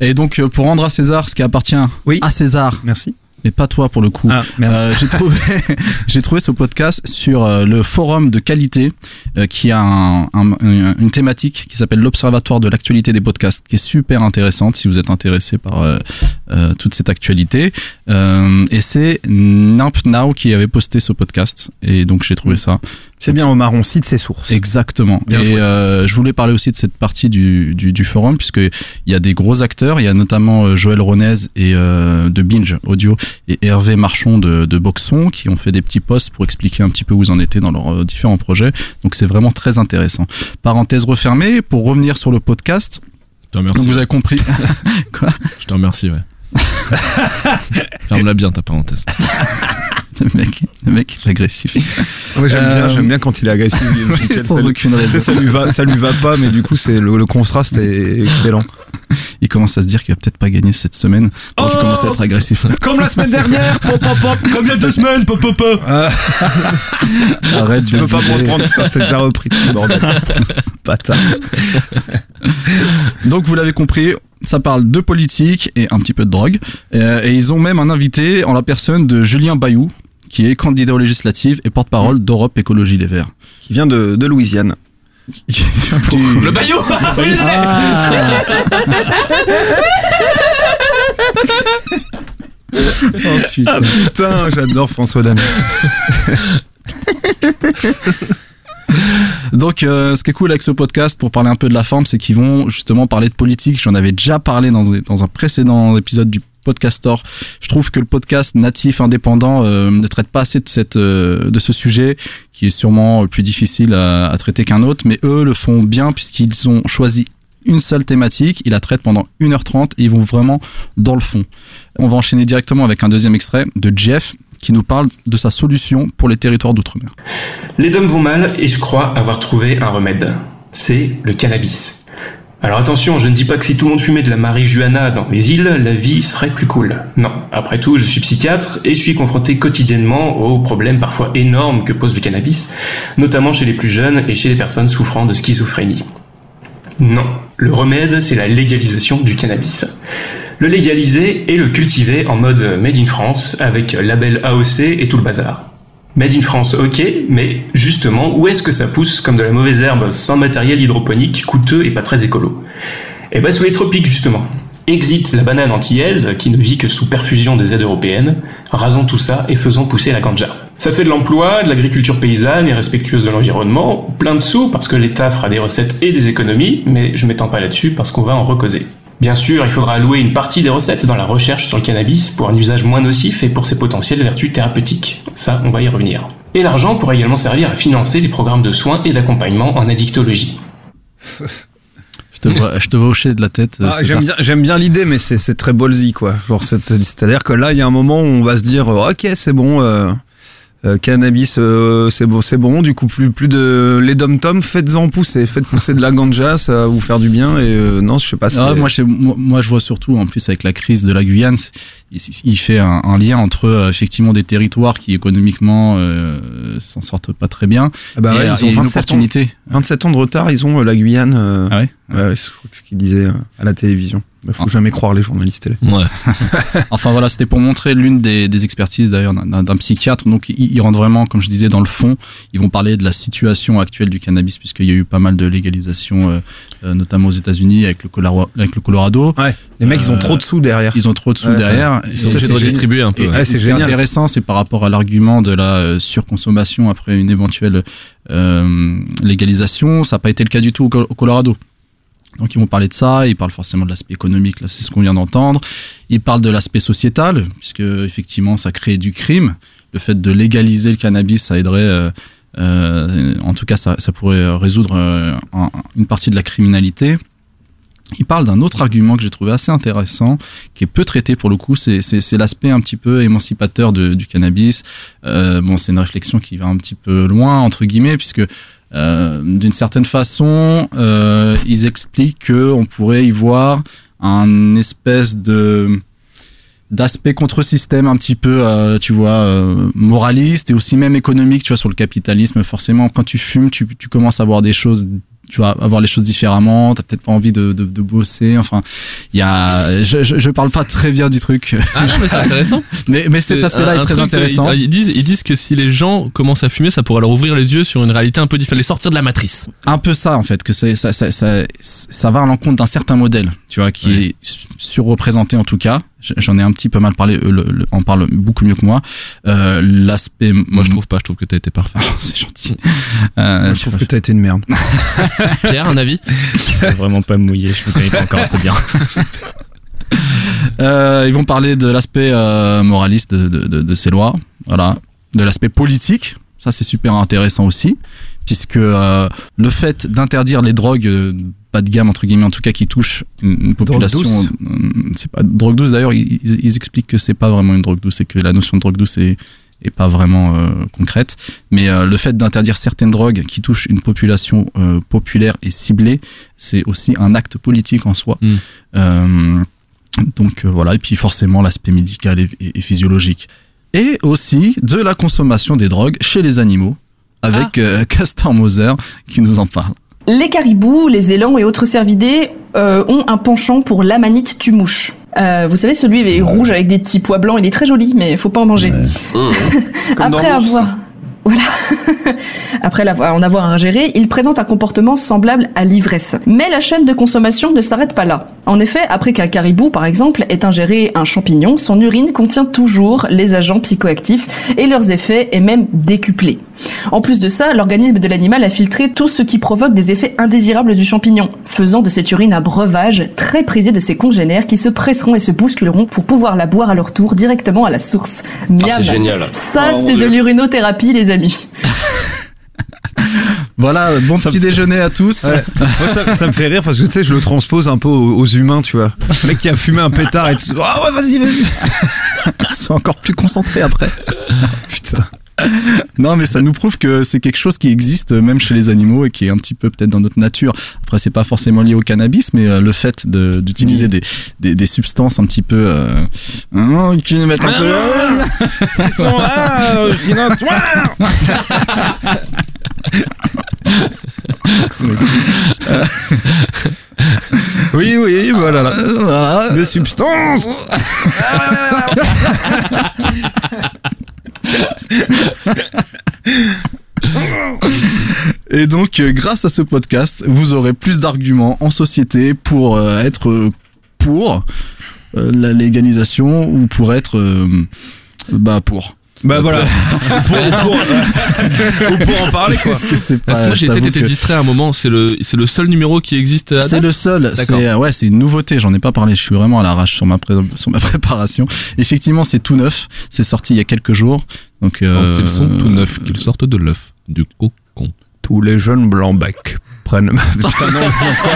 Et donc, euh, pour rendre à César ce qui appartient Oui. à César, Merci. mais pas toi pour le coup. Ah. Euh, j'ai trouvé j'ai trouvé ce podcast sur euh, le forum de qualité euh, qui a un- un- un- une thématique qui s'appelle l'observatoire de l'actualité des podcasts qui est super intéressante si vous êtes intéressé par euh, euh, toute cette actualité Euh, et c'est Nimp Now qui avait posté ce podcast et donc j'ai trouvé ça C'est bien, Omar, on cite ses sources. Exactement. Bien et euh, je voulais parler aussi de cette partie du, du, du forum, puisque il y a des gros acteurs. Il y a notamment euh, Joël Ronez et euh, de Binge Audio et Hervé Marchon de, de Boxon qui ont fait des petits posts pour expliquer un petit peu où ils en étaient dans leurs euh, différents projets. Donc c'est vraiment très intéressant. Parenthèse refermée. Pour revenir sur le podcast, Je te donc remercie. vous avez compris. Quoi? Je te remercie, ouais. Ferme-la bien ta parenthèse. Le mec, le mec est agressif. Ouais, j'aime Euh, bien, j'aime bien quand il est agressif. Sans ça, aucune tu raison. ça lui va, ça lui va pas, mais du coup, c'est le, le contraste est excellent. Il commence à se dire qu'il va peut-être pas gagner cette semaine. Donc il Oh commence à être agressif. Comme la semaine dernière, pop, pop, pop, comme il y a deux semaines, pop, pop, pop. Ah, Arrête tu de peux pas me reprendre, putain, je t'ai déjà repris, ce bordel. Bâtard. Donc vous l'avez compris, ça parle de politique et un petit peu de drogue. Euh, et ils ont même un invité en la personne de Julien Bayou, qui est candidat aux législatives et porte-parole d'Europe Écologie Les Verts. Qui vient de, de Louisiane. Le baillot Ah oh putain. Putain, j'adore François Damien. Donc, euh, ce qui est cool avec ce podcast, pour parler un peu de la forme, c'est qu'ils vont justement parler de politique. J'en avais déjà parlé dans, un précédent épisode du Podcastor. Je trouve que le podcast natif indépendant euh, ne traite pas assez de, cette, euh, de ce sujet, qui est sûrement plus difficile à traiter qu'un autre, mais eux le font bien puisqu'ils ont choisi une seule thématique, ils la traitent pendant 1h30 et ils vont vraiment dans le fond. On va enchaîner directement avec un deuxième extrait de Jeff qui nous parle de sa solution pour les territoires d'outre-mer. Les dômes vont mal et je crois avoir trouvé un remède. C'est le cannabis. Alors attention, je ne dis pas que si tout le monde fumait de la marijuana dans les îles, la vie serait plus cool. Non, après tout, je suis psychiatre et je suis confronté quotidiennement aux problèmes parfois énormes que pose le cannabis, notamment chez les plus jeunes et chez les personnes souffrant de schizophrénie. Non, le remède, c'est la légalisation du cannabis. Le légaliser et le cultiver en mode Made in France, avec label AOC et tout le bazar. Made in France, ok, mais justement, où est-ce que ça pousse comme de la mauvaise herbe sans matériel hydroponique, coûteux et pas très écolo? Eh ben sous les tropiques justement. Exit la banane antillaise, qui ne vit que sous perfusion des aides européennes, rasons tout ça et faisons pousser la ganja. Ça fait de l'emploi, de l'agriculture paysanne et respectueuse de l'environnement, plein de sous parce que l'État fera des recettes et des économies, mais je m'étends pas là-dessus parce qu'on va en recauser. Bien sûr, il faudra allouer une partie des recettes dans la recherche sur le cannabis pour un usage moins nocif et pour ses potentielles vertus thérapeutiques. Ça, on va y revenir. Et l'argent pourra également servir à financer les programmes de soins et d'accompagnement en addictologie. Je te vois, je te vois hocher de la tête. euh, Ah, j'aime bien, j'aime bien l'idée, mais c'est, c'est très ballsy, quoi. Genre, c'est, c'est- c'est-à-dire que là, il y a un moment où on va se dire, euh, ok, c'est bon, euh, euh, cannabis, euh, c'est bon, c'est bon. Du coup, plus, plus de les dom tom, faites-en pousser, faites pousser de la ganja, ça va vous faire du bien. Et non, je sais pas. Ah, c'est- moi, je, moi, moi, je vois surtout, en plus, avec la crise de la Guyane, il, fait un, un lien entre euh, effectivement des territoires qui économiquement euh, s'en sortent pas très bien Ah bah et, ouais, euh, ils ont et une 27 ans, opportunité. 27 ans de retard, ils ont euh, la Guyane. euh, Ah ouais ouais, ouais, c'est ce qu'ils disaient euh, à la télévision. Il faut Ah. jamais croire les journalistes télé. Ouais. Enfin voilà, c'était pour montrer l'une des, des expertises d'ailleurs d'un- psychiatre. Donc ils, ils rentrent vraiment, comme je disais, dans le fond. Ils vont parler de la situation actuelle du cannabis puisqu'il y a eu pas mal de légalisation, euh, euh, notamment aux États-Unis avec le, Colorado, avec le Colorado. Ouais. Les mecs, ils ont Euh, trop de sous derrière. Ils ont trop de sous Ouais, derrière. Ils sont obligés de redistribuer un peu. Ouais, ce qui est intéressant, c'est par rapport à l'argument de la euh, surconsommation après une éventuelle euh, légalisation. Ça n'a pas été le cas du tout au, Col- au Colorado. Donc ils vont parler de ça, ils parlent forcément de l'aspect économique, là c'est ce qu'on vient d'entendre. Ils parlent de l'aspect sociétal, puisque effectivement ça crée du crime. Le fait de légaliser le cannabis, ça aiderait, euh, euh, en tout cas ça, ça pourrait résoudre euh, un- une partie de la criminalité. Il parle d'un autre argument que j'ai trouvé assez intéressant, qui est peu traité pour le coup, c'est, l'aspect un petit peu émancipateur du cannabis. Euh, bon, c'est une réflexion qui va un petit peu loin, entre guillemets, puisque euh, d'une certaine façon, euh, ils expliquent que on pourrait y voir un espèce de d'aspect contre-système un petit peu, tu vois, moraliste et aussi même économique, tu vois, sur le capitalisme. Forcément, quand tu fumes, tu commences à voir des choses, tu vas avoir les choses différemment. T'as peut-être pas envie de, de, de bosser. Enfin, il y a, je, je, je parle pas très bien du truc, Ah non, mais c'est intéressant. mais, mais cet aspect-là est très intéressant. Ils, ils disent, ils disent que si les gens commencent à fumer, ça pourrait leur ouvrir les yeux sur une réalité un peu différente, les sortir de la matrice. un peu ça en fait que ça, ça, ça, ça va à l'encontre d'un certain modèle tu vois qui est su- surreprésenté en tout cas. J'en ai un petit peu mal parlé eux le- le- en parlent beaucoup mieux que moi. Euh, l'aspect Moi, je trouve pas, je trouve que t'as été parfait. c'est gentil. Euh, Je trouve que t'as été une merde. Pierre, un avis? Je peux vraiment pas me mouiller, je vous connais pas encore assez bien. Euh, ils vont parler de l'aspect euh, moraliste de, de, de, de ces lois voilà. De l'aspect politique ça c'est super intéressant aussi puisque euh, le fait d'interdire les drogues euh, pas de gamme entre guillemets en tout cas qui touchent une, population euh, c'est pas drogue douce d'ailleurs ils, expliquent que c'est pas vraiment une drogue douce c'est que la notion de drogue douce est, est pas vraiment euh, concrète. Mais euh, le fait d'interdire certaines drogues qui touchent une population euh, populaire et ciblée c'est aussi un acte politique en soi. Mm. Euh, donc euh, voilà. Et puis forcément l'aspect médical et, et- et physiologique. Et aussi de la consommation des drogues chez les animaux avec euh, Castor Moser qui nous en parle. Les caribous, les élans et autres cervidés euh, ont un penchant pour l'amanite tumouche. Euh, vous savez, celui est rouge avec des petits pois blancs, il est très joli, mais faut pas en manger. Dans Après avoir... Voilà. Après l'avoir- en avoir ingéré, il présente un comportement semblable à l'ivresse. Mais la chaîne de consommation ne s'arrête pas là. En effet, après qu'un caribou, par exemple, ait ingéré un champignon, son urine contient toujours les agents psychoactifs et leurs effets est même décuplé. En plus de ça, l'organisme de l'animal a filtré tout ce qui provoque des effets indésirables du champignon, faisant de cette urine un breuvage très prisé de ses congénères qui se presseront et se bousculeront pour pouvoir la boire à leur tour directement à la source. Ah, c'est génial. Ça, Oh, c'est de Dieu. l'urinothérapie, les amis. voilà bon Ça petit me déjeuner à tous Ouais. Moi, ça, ça me fait rire parce que tu sais, je le transpose un peu aux, aux humains, tu vois. Le mec qui a fumé un pétard et tout. Ah ouais, vas-y, vas-y. ils sont encore plus concentrés après Putain. Non, mais ça nous prouve que c'est quelque chose qui existe même chez les animaux et qui est un petit peu peut-être dans notre nature. Après, c'est pas forcément lié au cannabis, mais euh, le fait de- d'utiliser des, des, des substances un petit peu euh, hein, qui nous mettent un peu. Ils sont là, euh, sinon, toi Oui, oui, voilà. Euh, voilà. Des substances Et donc, euh, grâce à ce podcast, vous aurez plus d'arguments en société pour euh, être euh, pour euh, la légalisation ou pour être euh, bah pour. Bah voilà. pour, pour, ou pour en parler, quoi. Parce que c'est pas. Parce que moi j'ai peut-être été que distrait à un moment, c'est le, c'est le seul numéro qui existe à C'est le seul. D'accord. C'est ouais, c'est une nouveauté. J'en ai pas parlé. Je suis vraiment à l'arrache sur ma pré- sur ma préparation. Effectivement, c'est tout neuf. C'est sorti il y a quelques jours. Donc euh, Quand ils sont tout neufs, qu'ils sortent de l'œuf, du cocon. Tous les jeunes blancs becs prennent. Putain, non, non,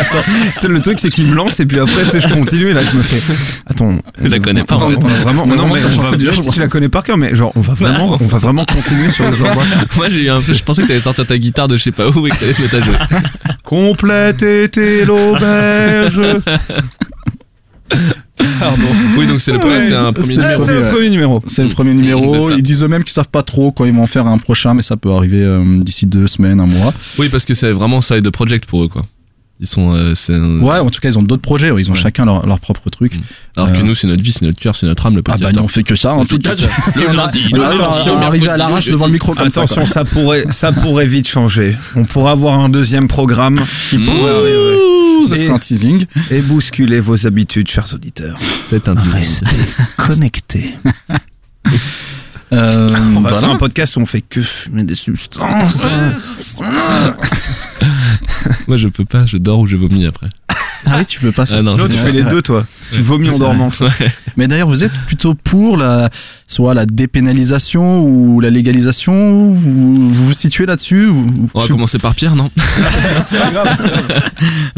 attends. Tu sais, le truc, c'est qu'il me lance et puis après, tu sais, je continue et là, je me fais. Attends. Je la connais pas, en fait. vraiment. Non, vraiment mais on va tu la connais par cœur, mais genre, on va vraiment, on va vraiment continuer sur le genre. Moi j'ai eu un peu, je pensais que t'allais sortir ta guitare de je sais pas où et que t'allais te mettre à jouer. Complète était l'auberge. Pardon. Oui donc c'est le premier, un numéro. C'est le premier numéro. c'est le premier numéro. C'est ça. Ils disent eux-mêmes qu'ils savent pas trop quand ils vont en faire un prochain, mais ça peut arriver euh, d'ici deux semaines, un mois. Oui parce que c'est vraiment side project pour eux quoi. Ils sont, euh, c'est un- Ouais, en tout cas, ils ont d'autres projets. Ils ont Ouais. chacun leur, leur propre truc. Mm. Alors que Euh. nous c'est notre vie, c'est notre cœur, c'est notre âme le Ah podcast. bah nous on fait que ça. En tout cas, Le on lundi, le lundi, à l'arrache devant le micro comme ça. Attention, ça pourrait, ça pourrait vite changer. On pourrait avoir un deuxième programme qui pourrait arriver Et- sera un teasing. et bousculer vos habitudes, chers auditeurs. C'est un teasing. Restez connectés. Euh, On va voilà. faire un podcast où on fait que fumer des substances. Moi je peux pas, je dors ou je vomis après. Ah oui, tu peux pas ça. Ah non, tu fais les deux, toi. Tu vomis en dormant. Ouais. Mais d'ailleurs, vous êtes plutôt pour la, soit la dépénalisation ou la légalisation Vous vous, vous situez là-dessus On va commencer par Pierre, non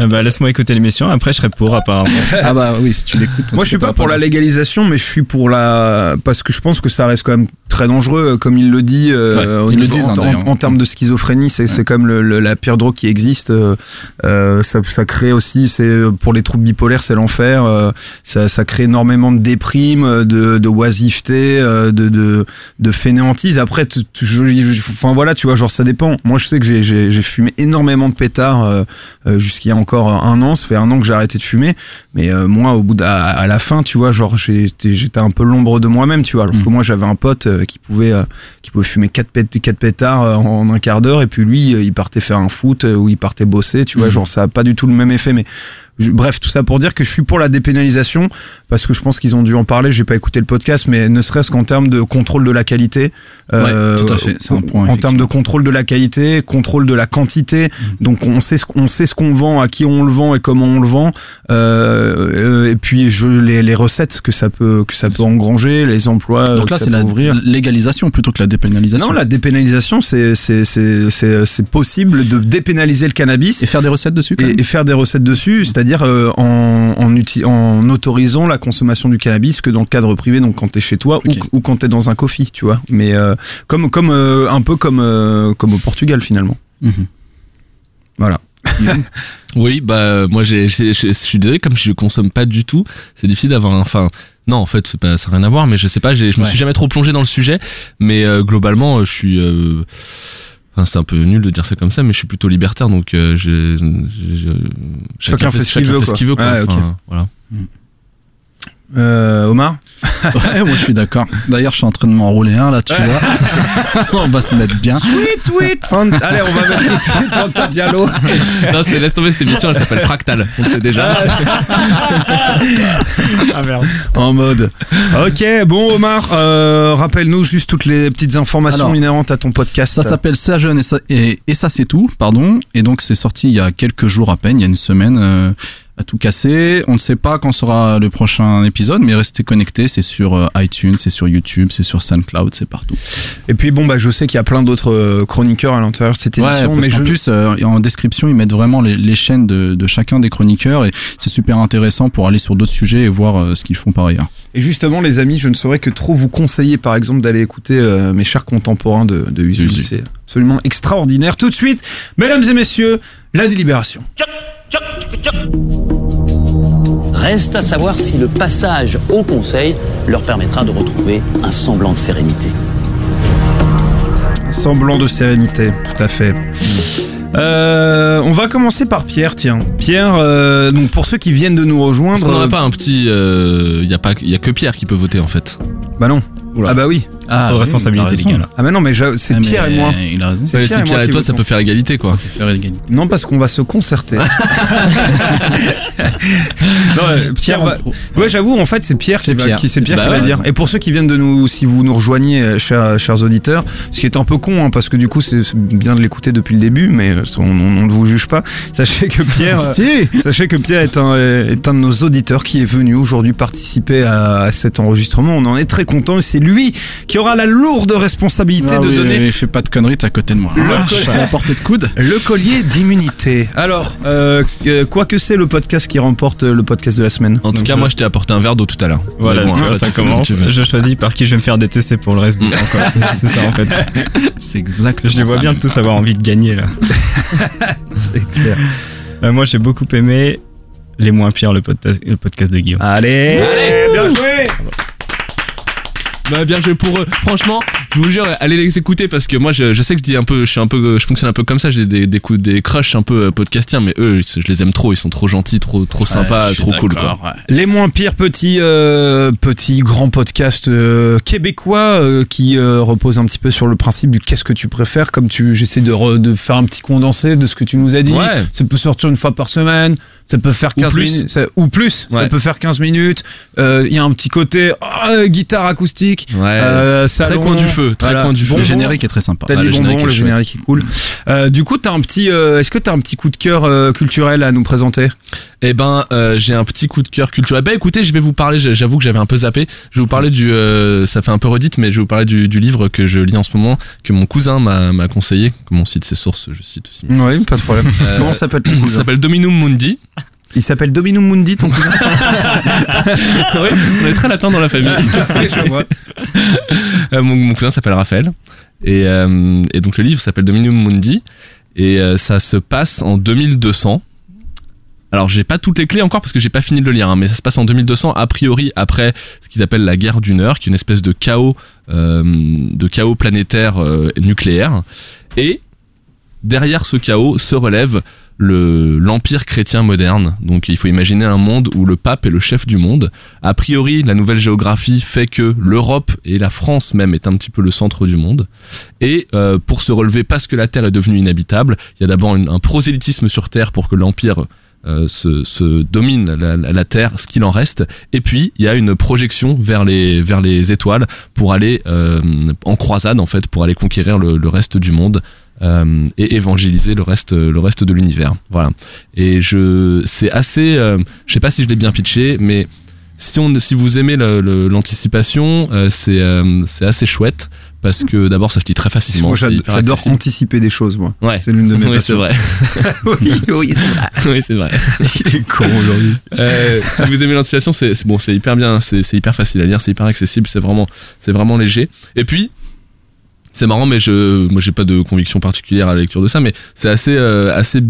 Euh, bah, laisse-moi écouter l'émission. Après, je serai pour, apparemment. Ah bah oui, si tu l'écoutes. Moi, je suis pas pour la légalisation, mais je suis pour la parce que je pense que ça reste quand même très dangereux, euh, comme il le dit. euh, Ouais, ils le disent, hein, en, en termes de schizophrénie, c'est c'est quand même le- le- la pire drogue qui existe. Euh, euh, ça, ça crée aussi, c'est pour les troubles bipolaires, c'est l'enfer. euh, ça, ça crée énormément de déprime, de, de oisiveté, de, de, de fainéantise. Après, tu- tu- je- enfin voilà, tu vois, genre ça dépend. Moi, je sais que j'ai- fumé énormément de pétards jusqu'il y a encore un an. Ça fait un an que j'ai arrêté de fumer. Mais moi, au bout de, à, à la fin, tu vois, genre j'étais un peu l'ombre de moi-même, tu vois. Alors que moi, j'avais un pote qui pouvait qui pouvait fumer quatre, pét quatre pétards en, un quart d'heure, et puis lui, il partait faire un foot ou il partait bosser, tu vois. Mhm. Genre ça a pas du tout le même effet, mais bref, tout ça pour dire que je suis pour la dépénalisation parce que je pense qu'ils ont dû en parler. J'ai pas écouté le podcast, mais ne serait-ce qu'en termes de contrôle de la qualité. euh, Ouais, tout à fait, c'est un point, En termes de contrôle de la qualité, contrôle de la quantité. Donc on sait ce qu'on sait ce qu'on vend, à qui on le vend et comment on le vend. Euh, euh, et puis je, les, les recettes que ça peut que ça peut engranger, les emplois. Donc que là, c'est la légalisation plutôt que la dépénalisation. Non, la dépénalisation, c'est c'est c'est c'est c'est possible de dépénaliser le cannabis Et faire des recettes dessus quand même et, et faire des recettes dessus, c'est-à-dire euh, en, en, autorisant la consommation du cannabis que dans le cadre privé, donc quand t'es chez toi ou, ou quand t'es dans un coffee, tu vois. Mais euh, comme comme euh, un peu comme comme au Portugal finalement. Mhm. Voilà. Oui, bah moi je suis désolé comme je consomme pas du tout, c'est difficile d'avoir un. Enfin, non, en fait, c'est pas, ça n'a rien à voir, mais je sais pas, je me Ouais. suis jamais trop plongé dans le sujet, mais globalement, je suis. Enfin, c'est un peu nul de dire ça comme ça, mais je suis plutôt libertaire, donc euh, je, je- je- Chacun fait ce qu'il veut, quoi. quoi. Voilà. Euh, Omar Ouais, moi je suis d'accord. D'ailleurs, je suis en train de m'enrouler un là, tu vois. on va se mettre bien. Tweet, tweet Fan- Allez, on va mettre suite Fanta Diallo. non, c'est laisse tomber cette émission, elle s'appelle Fractal, on le sait déjà. Ah merde. En mode. Ok, bon Omar, euh, rappelle-nous juste toutes les petites informations Alors, inhérentes à ton podcast. Ça s'appelle C'est à jeune et ça, et, et ça c'est tout, pardon. Et donc c'est sorti il y a quelques jours à peine, il y a une semaine. euh, à tout casser. On ne sait pas quand sera le prochain épisode, mais restez connectés. C'est sur euh, iTunes, c'est sur YouTube, c'est sur SoundCloud, c'est partout. Et puis bon, bah je sais qu'il y a plein d'autres euh, chroniqueurs à l'intérieur de cette Ouais, émission, parce mais je... plus, euh, en description, ils mettent vraiment les, les chaînes de, de chacun des chroniqueurs et c'est super intéressant pour aller sur d'autres sujets et voir euh, ce qu'ils font par ailleurs. Et justement, les amis, je ne saurais que trop vous conseiller, par exemple, d'aller écouter euh, mes chers contemporains de, de. C'est absolument extraordinaire. Tout de suite, mesdames et messieurs, la délibération. Reste à savoir si le passage au Conseil leur permettra de retrouver un semblant de sérénité. Un Semblant de sérénité, tout à fait. Euh, on va commencer par Pierre, tiens. Pierre, euh, donc pour ceux qui viennent de nous rejoindre. qu'on n'aurait pas un petit. Il y, a pas- y a que Pierre qui peut voter en fait. Bah non. Oula. Ah bah oui. Ah, responsabilité, les gars, là. Ah bah non, mais c'est Ah, Pierre mais et moi. Il a raison. C'est Ouais, Pierre c'est et moi Pierre et toi, ça peut faire égalité quoi. Faire égalité. Non, parce qu'on va se concerter. non, euh, Pierre va... Ouais, j'avoue, en fait, c'est Pierre qui va, Pierre. qui, c'est Pierre Bah qui va ouais, dire. Et pour ceux qui viennent de nous, si vous nous rejoignez, euh, chers, chers auditeurs, ce qui est un peu con, hein, parce que du coup, c'est bien de l'écouter depuis le début, mais euh, on, on- on ne vous juge pas. Sachez que Pierre, euh, Si sachez que Pierre est un, euh, est un de nos auditeurs qui est venu aujourd'hui participer à, à cet enregistrement. On en est très content et c'est lui qui aura la lourde responsabilité Ah de oui, donner oui, Fais pas de conneries, t'es à côté de moi. Ah, je t'ai à portée de coude. Le collier d'immunité. Alors, euh, euh, quoi que c'est le podcast qui remporte euh, le podcast de la semaine En tout Donc, cas, moi je t'ai apporté un verre d'eau tout à l'heure. Voilà, bon, tu vois, ça commence. tu veux. Je choisis par qui je vais me faire détester pour le reste du temps. quoi. C'est ça en fait. C'est exactement Je les vois ça. bien tous avoir envie de gagner là. C'est clair. Euh, moi j'ai beaucoup aimé Les Moins Pires, le, podcast- le podcast de Guillaume. Allez, bien joué Bah, bien joué pour eux. Franchement, je vous jure, allez les écouter parce que moi, je, je sais que je dis un peu, je suis un peu, je fonctionne un peu comme ça. J'ai des, des coups, des crushs un peu euh, podcastiens, mais eux, je les aime trop. Ils sont trop gentils, trop, trop sympas, Ouais, trop cool. Quoi. d'accord, ouais. Les moins pires petits, euh, petits grands podcasts euh, québécois euh, qui euh, reposent un petit peu sur le principe du qu'est-ce que tu préfères. Comme tu, j'essaie de, re- de faire un petit condensé de ce que tu nous as dit. Ouais. Ça peut sortir une fois par semaine. Ça peut faire Ou 15 plus. minutes. ça- ou plus. Ça peut faire 15 minutes. Euh, Il y a un petit côté oh, guitare acoustique. Ouais. euh, très salon. coin du feu, très Voilà. coin du feu. Le générique est très sympa. T'as Ah, dit le bonbon, générique est cool. Euh, du coup, t'as un petit. euh, Est-ce que t'as un petit coup de cœur euh, culturel à nous présenter? Eh ben, euh, j'ai un petit coup de cœur culturel. Bah écoutez, je vais vous parler. J'avoue que j'avais un peu zappé. Je vais vous parler du. euh, ça fait un peu redite, mais je vais vous parler du, du livre que je lis en ce moment, que mon cousin m'a conseillé. Comme on cite ses sources, je cite aussi. mes Oui, sources. pas de problème. Euh, Comment s'appelle ton cousin? s'appelle Dominum Mundi. Il s'appelle Dominum Mundi, ton cousin? Oui, on est très latin dans la famille. Euh, mon, mon cousin s'appelle Raphaël. Et, euh, et donc le livre s'appelle Dominum Mundi. Et euh, ça se passe en 2200. Alors j'ai pas toutes les clés encore parce que j'ai pas fini de le lire, hein, mais ça se passe en 2200 a priori après ce qu'ils appellent la guerre d'une heure, qui est une espèce de chaos, euh, de chaos planétaire euh, nucléaire. Et derrière ce chaos se relève le l'empire chrétien moderne. Donc il faut imaginer un monde où le pape est le chef du monde. A priori, la nouvelle géographie fait que l'Europe et la France même est un petit peu le centre du monde. Et euh, pour se relever, parce que la Terre est devenue inhabitable, il y a d'abord un prosélytisme sur Terre pour que l'empire se, se domine la, Terre, ce qu'il en reste. Et puis il y a une projection vers les vers les étoiles pour aller euh, en croisade en fait, pour aller conquérir le, le reste du monde. euh, et évangéliser le reste le reste de l'univers voilà et je c'est assez euh, je sais pas si je l'ai bien pitché mais si on si vous aimez l'anticipation euh, c'est euh, c'est assez chouette parce que d'abord ça se lit très facilement j'adore anticiper des choses, moi. ouais C'est l'une de mes oui, c'est passions. vrai oui, oui, c'est vrai. oui c'est vrai Il est con aujourd'hui. Euh, si vous aimez l'anticipation, c'est bon, c'est hyper bien, c'est c'est hyper facile à lire, c'est hyper accessible, c'est vraiment, c'est vraiment léger. Et puis, c'est marrant, mais je, moi, j'ai pas de conviction particulière à la lecture de ça, mais c'est assez, euh, assez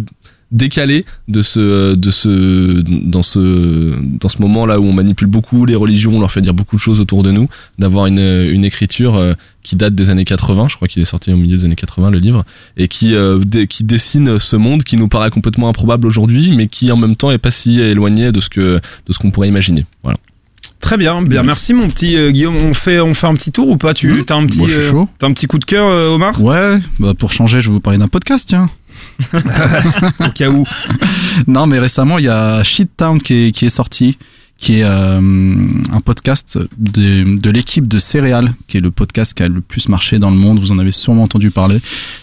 décalé de ce, de ce, dans ce, dans ce moment là où on manipule beaucoup les religions, on leur fait dire beaucoup de choses autour de nous, d'avoir une, une écriture euh, qui date des années 80, je crois qu'il est sorti au milieu des années 80 le livre, et qui, euh, dé- qui dessine ce monde qui nous paraît complètement improbable aujourd'hui, mais qui en même temps est pas si éloigné de ce que, de ce qu'on pourrait imaginer. Voilà. Très bien, bien, merci mon petit euh, Guillaume. On fait, on fait un petit tour ou pas Tu as un petit, Moi, je suis euh, chaud. t'as un petit coup de cœur, euh, Omar? Ouais, bah pour changer, je vais vous parler d'un podcast, tiens. Au cas où. Non, mais récemment, il y a Shit Town qui est, qui est sorti, qui est euh, un podcast de, de l'équipe de Céréales, qui est le podcast qui a le plus marché dans le monde. Vous en avez sûrement entendu parler,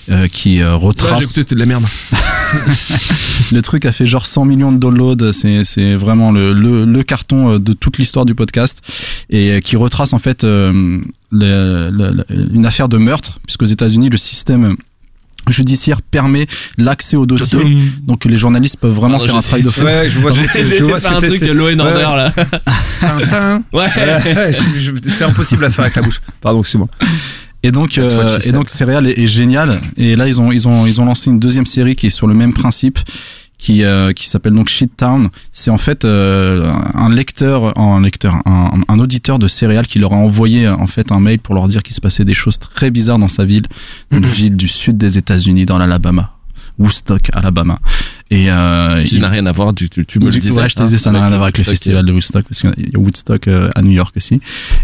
euh, qui euh, Ouais, retrace. j'ai écouté, c'était de la merde. le truc a fait genre 100 millions de downloads. C'est c'est vraiment le, le, le carton de toute l'histoire du podcast et qui retrace en fait euh, le- le- le- une affaire de meurtre, puisqu'aux États-Unis le système judiciaire permet l'accès au dossier. Donc les journalistes peuvent vraiment Pardon, faire un travail de fond. Ouais, je vois ce que je vois ce un truc Law and Ouais. Order là. Tintin. Ouais. Ouais, je- je- c'est impossible à faire avec la bouche. Pardon, excuse-moi. Et donc, euh, et donc Serial est, est génial. Et là, ils ont, ils ont, ils ont lancé une deuxième série qui est sur le même principe, qui, euh, qui s'appelle donc Shit Town. C'est en fait euh, un lecteur, un lecteur, un, un auditeur de Serial qui leur a envoyé en fait un mail pour leur dire qu'il se passait des choses très bizarres dans sa ville, une ville du sud des États-Unis, dans l'Alabama. Woodstock, Alabama. Et euh, Qui il- n'a rien à voir, tu, tu, tu me du- le disais. Ouais, je te disais, ça n'a rien à voir avec le Woodstock, festival de Woodstock, parce qu'il y a Woodstock euh, à New York aussi.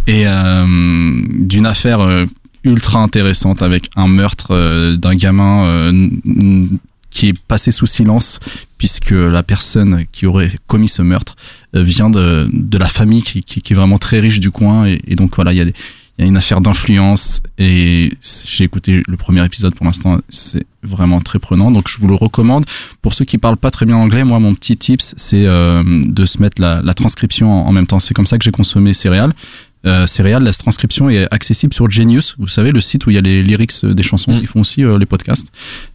Et euh, d'une affaire euh, ultra intéressante avec un meurtre euh, d'un gamin euh, qui est passé sous silence, puisque la personne qui aurait commis ce meurtre euh, vient de, de la famille qui, qui, est vraiment très riche du coin. Et, donc voilà, il y a il y a une affaire d'influence et j'ai écouté le premier épisode pour l'instant, c'est vraiment très prenant. Donc je vous le recommande. Pour ceux qui parlent pas très bien anglais, moi mon petit tips c'est euh, de se mettre la, transcription en même temps. C'est comme ça que j'ai consommé céréales. Euh, céréales, la transcription est accessible sur Genius. Vous savez le site où il y a les lyrics des chansons. Ils font aussi euh, les podcasts.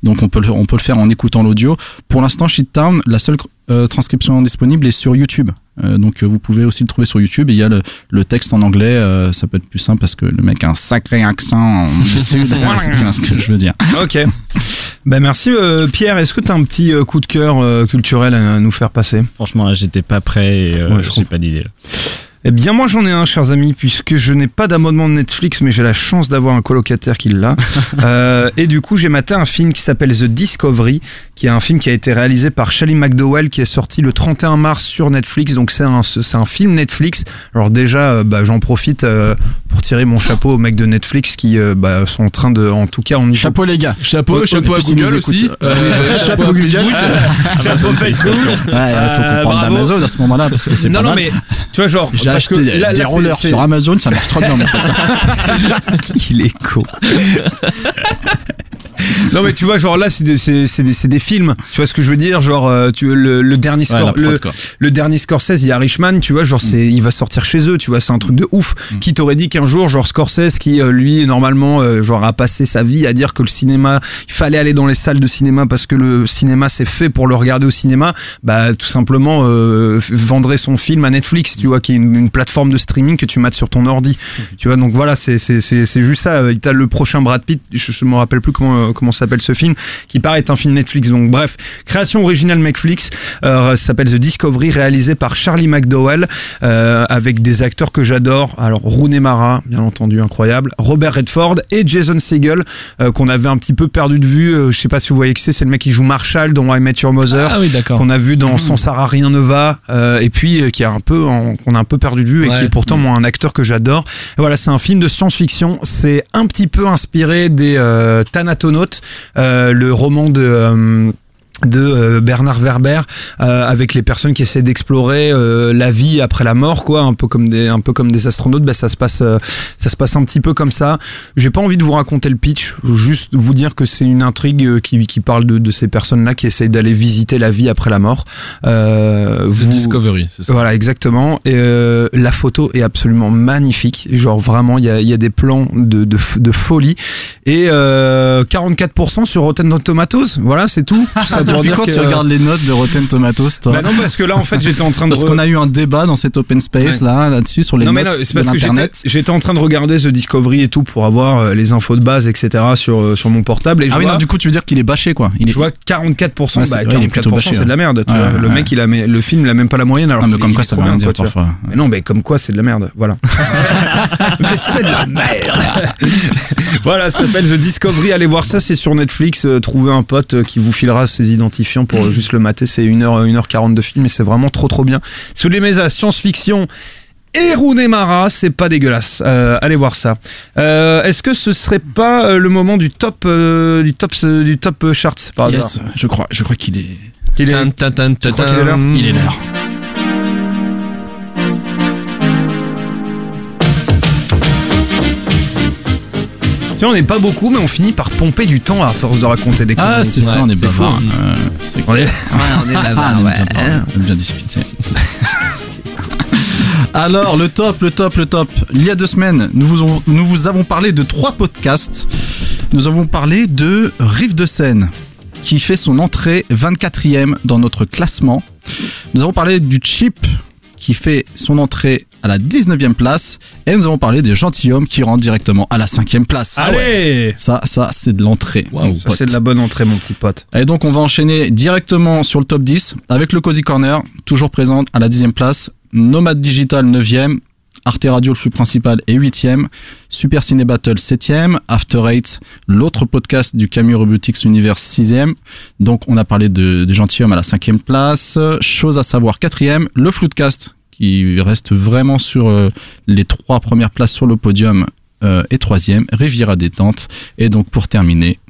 Donc on peut le, on peut le faire en écoutant l'audio. Pour l'instant, Shit Town, la seule euh, transcription disponible est sur YouTube. Euh, donc euh, vous pouvez aussi le trouver sur YouTube. Et il y a le, le texte en anglais. euh, ça peut être plus simple parce que le mec a un sacré accent du sud. si tu vois ce que je veux dire. Ok. Ben merci euh, Pierre. Est-ce que tu as un petit euh, coup de cœur euh, culturel à nous faire passer? Franchement, j'étais pas prêt et euh, Ouais, je j'ai pas d'idée. Eh bien, moi, j'en ai un, chers amis, puisque je n'ai pas d'abonnement de Netflix, mais j'ai la chance d'avoir un colocataire qui l'a. Euh, et du coup, j'ai maté un film qui s'appelle The Discovery, qui est un film qui a été réalisé par Shelley McDowell, qui est sorti le 31 mars sur Netflix. Donc, c'est un, c'est un film Netflix. Alors, déjà, euh, bah, j'en profite euh, pour tirer mon chapeau aux mecs de Netflix qui euh, bah, sont en train de, en tout cas, on y Chapeau les gars. Chapeau, Oh, chapeau à Google aussi. Euh, euh, chapeau à Google. Chapeau Facebook. Il faut qu'on parle d'Amazon à ce moment-là parce que c'est Non, pas non, mal. mais tu vois, genre, J'ai acheté des, rollers sur Amazon, ça marche trop bien. Il est con. Non mais tu vois genre là c'est des, des, c'est des films. Tu vois ce que je veux dire? Genre euh, tu le, le dernier score le, le dernier Scorsese il y a Richman tu vois genre c'est il va sortir chez eux tu vois c'est un truc de ouf. Qui t'aurait dit qu'un jour genre Scorsese qui euh, lui normalement euh, genre a passé sa vie à dire que le cinéma il fallait aller dans les salles de cinéma parce que le cinéma c'est fait pour le regarder au cinéma bah tout simplement euh, vendrait son film à Netflix tu vois qui est une, une plateforme de streaming que tu mates sur ton ordi. Tu vois donc voilà c'est c'est c'est c'est juste ça. T'as le prochain Brad Pitt je, me rappelle plus comment comment s'appelle ce film qui paraît être un film Netflix. Donc bref création originale Netflix. Euh, ça s'appelle The Discovery réalisé par Charlie McDowell euh, avec des acteurs que j'adore. Alors Rooney Mara bien entendu incroyable. Robert Redford et Jason Segel euh, qu'on avait un petit peu perdu de vue. Je sais pas si vous voyez que c'est. C'est le mec qui joue Marshall dans I Met Your Mother Ah oui, qu'on a vu dans Sans Sarah rien ne va et puis qui a un peu en- qu'on a un peu perdu de vue et qui est pourtant moi un acteur que j'adore. Et voilà c'est un film de science-fiction. C'est un petit peu inspiré des Thanatonautes euh, le roman de euh, de euh, Bernard Werber euh, avec les personnes qui essaient d'explorer euh, la vie après la mort quoi un peu comme des un peu comme des astronautes bah, ça se passe euh, ça se passe un petit peu comme ça j'ai pas envie de vous raconter le pitch juste vous dire que c'est une intrigue euh, qui, qui parle de, de ces personnes là qui essayent d'aller visiter la vie après la mort euh, vous- Discovery, c'est ça. voilà, exactement. Et euh, la photo est absolument magnifique. Genre vraiment, il y a, il y a des plans de, de, de folie. Et euh, 44% sur Rotten Tomatoes. Voilà, c'est tout. Ça Depuis dire quand que- tu regardes les notes de Rotten Tomatoes, toi Bah non, parce que là, en fait, j'étais en train de. Parce re- qu'on a eu un débat dans cet open space Ouais. là, là-dessus, sur les non, mais notes non, c'est de parce que j'étais en train de regarder The Discovery et tout pour avoir euh, les infos de base, etc. sur, euh, sur mon portable. Et je Ah oui, vois, non, du coup, tu veux dire qu'il est bâché, quoi. Il est... je vois 44%. Ouais, c'est- bah, ouais, il est plutôt 44%, bâché, c'est de la merde. tu Ouais, vois. ouais, le ouais. mec, il a, mais- le film, il a même pas la moyenne. Alors Ah, mais comme quoi, ça veut rien dire parfois. Mais non, mais comme quoi, c'est de la merde. Voilà. mais c'est de la merde. voilà, ça s'appelle The Discovery. Allez voir ça, c'est sur Netflix. Euh, trouvez un pote qui vous filera ses identifiants pour euh, juste le mater. C'est 1h, 1h40 de film et c'est vraiment trop trop bien. Vous aimez la science-fiction, et Mara, c'est pas dégueulasse. Euh, allez voir ça. Euh, Est-ce que ce serait pas euh, le moment du top euh, du top du top charts? Par hasard Yes, je crois, je crois qu'il est. Il est- crois. Il est l'heure. Tu vois, on n'est pas beaucoup, mais on finit par pomper du temps à force de raconter des Ah, conneries. c'est ça, on est bavard. fou. C'est On est, on est Ah, bavard, aime ouais. on bien discuter. Alors, le top, le top, le top. Il y a deux semaines, nous vous, avons- nous vous avons parlé de trois podcasts. Nous avons parlé de Rive de Seine, qui fait son entrée 24e dans notre classement. Nous avons parlé du Chip, qui fait son entrée à la 19e place. Et nous avons parlé des Gentilhommes, qui rentrent directement à la 5e place. Ah ouais. Allez Ça, ça, c'est de l'entrée. pote. c'est de la bonne entrée, mon petit pote. Et donc on va enchaîner directement sur le top 10 avec le Cozy Corner, toujours présente à la 10e place, Nomade Digital 9e, Arte Radio le flux principal est 8e, Super Ciné Battle 7e, After Eight, l'autre podcast du Camus Robotics Universe 6e. Donc on a parlé de, des gentilshommes à la 5e place, Chose à savoir 4e, le Floodcast qui reste vraiment sur euh, les trois premières places sur le podium euh, et troisième, Riviera détente. Et donc pour terminer,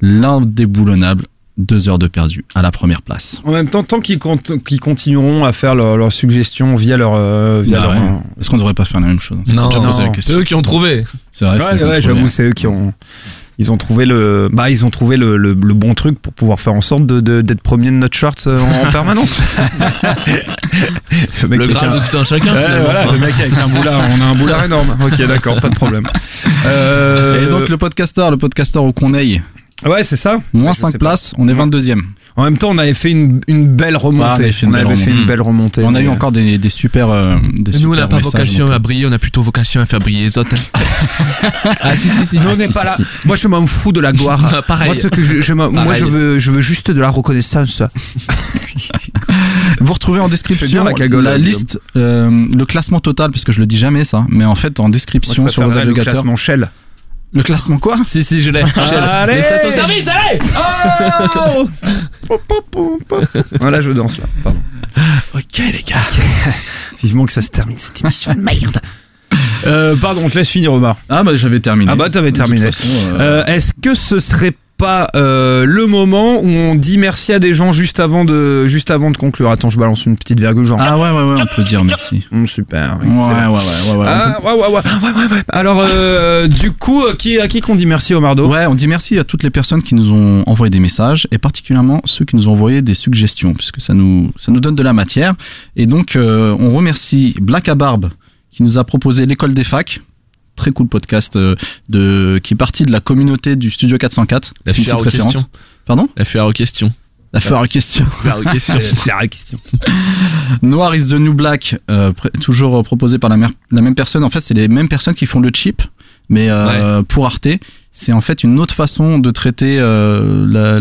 l'indéboulonnable deux heures de perdu à la première place. En même temps, tant qu'ils cont- qu'ils continueront à faire leurs suggestions via leur. euh, via Bah leur ouais. Est-ce qu'on devrait pas faire la même chose? On s'est déjà posé la c'est eux qui ont trouvé. C'est vrai, Ouais, ouais, j'avoue, c'est eux qui ont. Ils ont trouvé le, bah, ils ont trouvé le, le, le bon truc pour pouvoir faire en sorte de, de- d'être premier de notre chart euh, en, en permanence. le Le avec Graal un- de tout un chacun, Ouais, finalement. voilà, le mec avec un boulard, on a un boulard énorme. Ok, d'accord, pas de problème. Euh, Et donc le podcaster, le podcaster au Corneille, ouais, c'est ça. moins Je 5 sais pas. places, on est 22e. En même temps, on avait fait une, une belle remontée. Ah, on avait fait une belle avait fait remontée. une belle remontée. On a eu mais- encore des, des super. euh, des Nous, on n'a pas vocation donc, à briller, on a plutôt vocation à faire briller les autres. ah, si, si, si. Nous, on Ah, n'est si, pas si, là. si. Moi, je m'en fous de la gloire. Pareil. Moi, ce que je, je m'en- moi, Pareil. je veux, je veux juste de la reconnaissance. Vous retrouvez en description la cagole, la Guillaume. liste, euh, le classement total, parce que je le dis jamais ça, mais en fait en description Moi, sur vos le agrégateurs. classement Shell. Le classement quoi Si, si, je l'ai. Allez Les stations service, allez Voilà, je danse là. Pardon. Ok, les gars. Vivement que ça se termine cette émission de merde. Euh, pardon, je laisse finir Omar. Ah bah j'avais terminé. Ah bah t'avais terminé. euh, Euh, Est-ce que ce serait pas euh, le moment où on dit merci à des gens juste avant de juste avant de conclure Attends, je balance une petite virgule genre. Ah ouais ouais ouais, on peut dire merci. Hum, super. Ouais ouais ouais ouais. ouais, Ah, ouais, ouais, ouais, ouais, ouais, ouais. Alors, euh, du coup, euh, qui, à qui qu'on dit merci, Omardo Ouais, on dit merci à toutes les personnes qui nous ont envoyé des messages et particulièrement ceux qui nous ont envoyé des suggestions puisque ça nous ça nous donne de la matière et donc euh, on remercie Black à Barbe qui nous a proposé l'école des facs. Très cool podcast euh, de qui est parti de la communauté du studio 404. La aux référence. questions. Pardon? La fuir aux questions. La faire question. Aux questions. La question. Noir is the New Black, euh, toujours euh, proposé par la, la même personne. En fait, c'est les mêmes personnes qui font le chip, mais euh, pour Arte, c'est en fait une autre façon de traiter euh, la-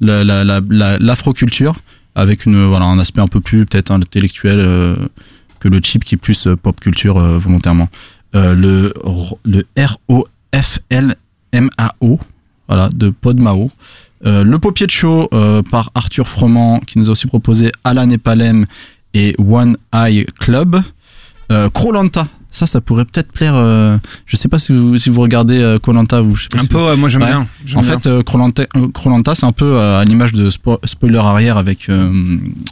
la- l'afroculture avec une voilà un aspect un peu plus peut-être intellectuel que le chip qui est plus pop culture volontairement. Euh, le le R O F L M A O voilà de Podmao. Euh, le Paupier de Show euh, par Arthur Froment qui nous a aussi proposé Alan et Palem et One Eye Club. Euh, Krolanta, ça, ça pourrait peut-être plaire. euh, je sais pas si vous, si vous regardez je sais pas Un si peu, vous- moi j'aime Ouais. bien. En bien. fait, Koh-Lanta, c'est un peu à l'image de Spo- Spoiler arrière avec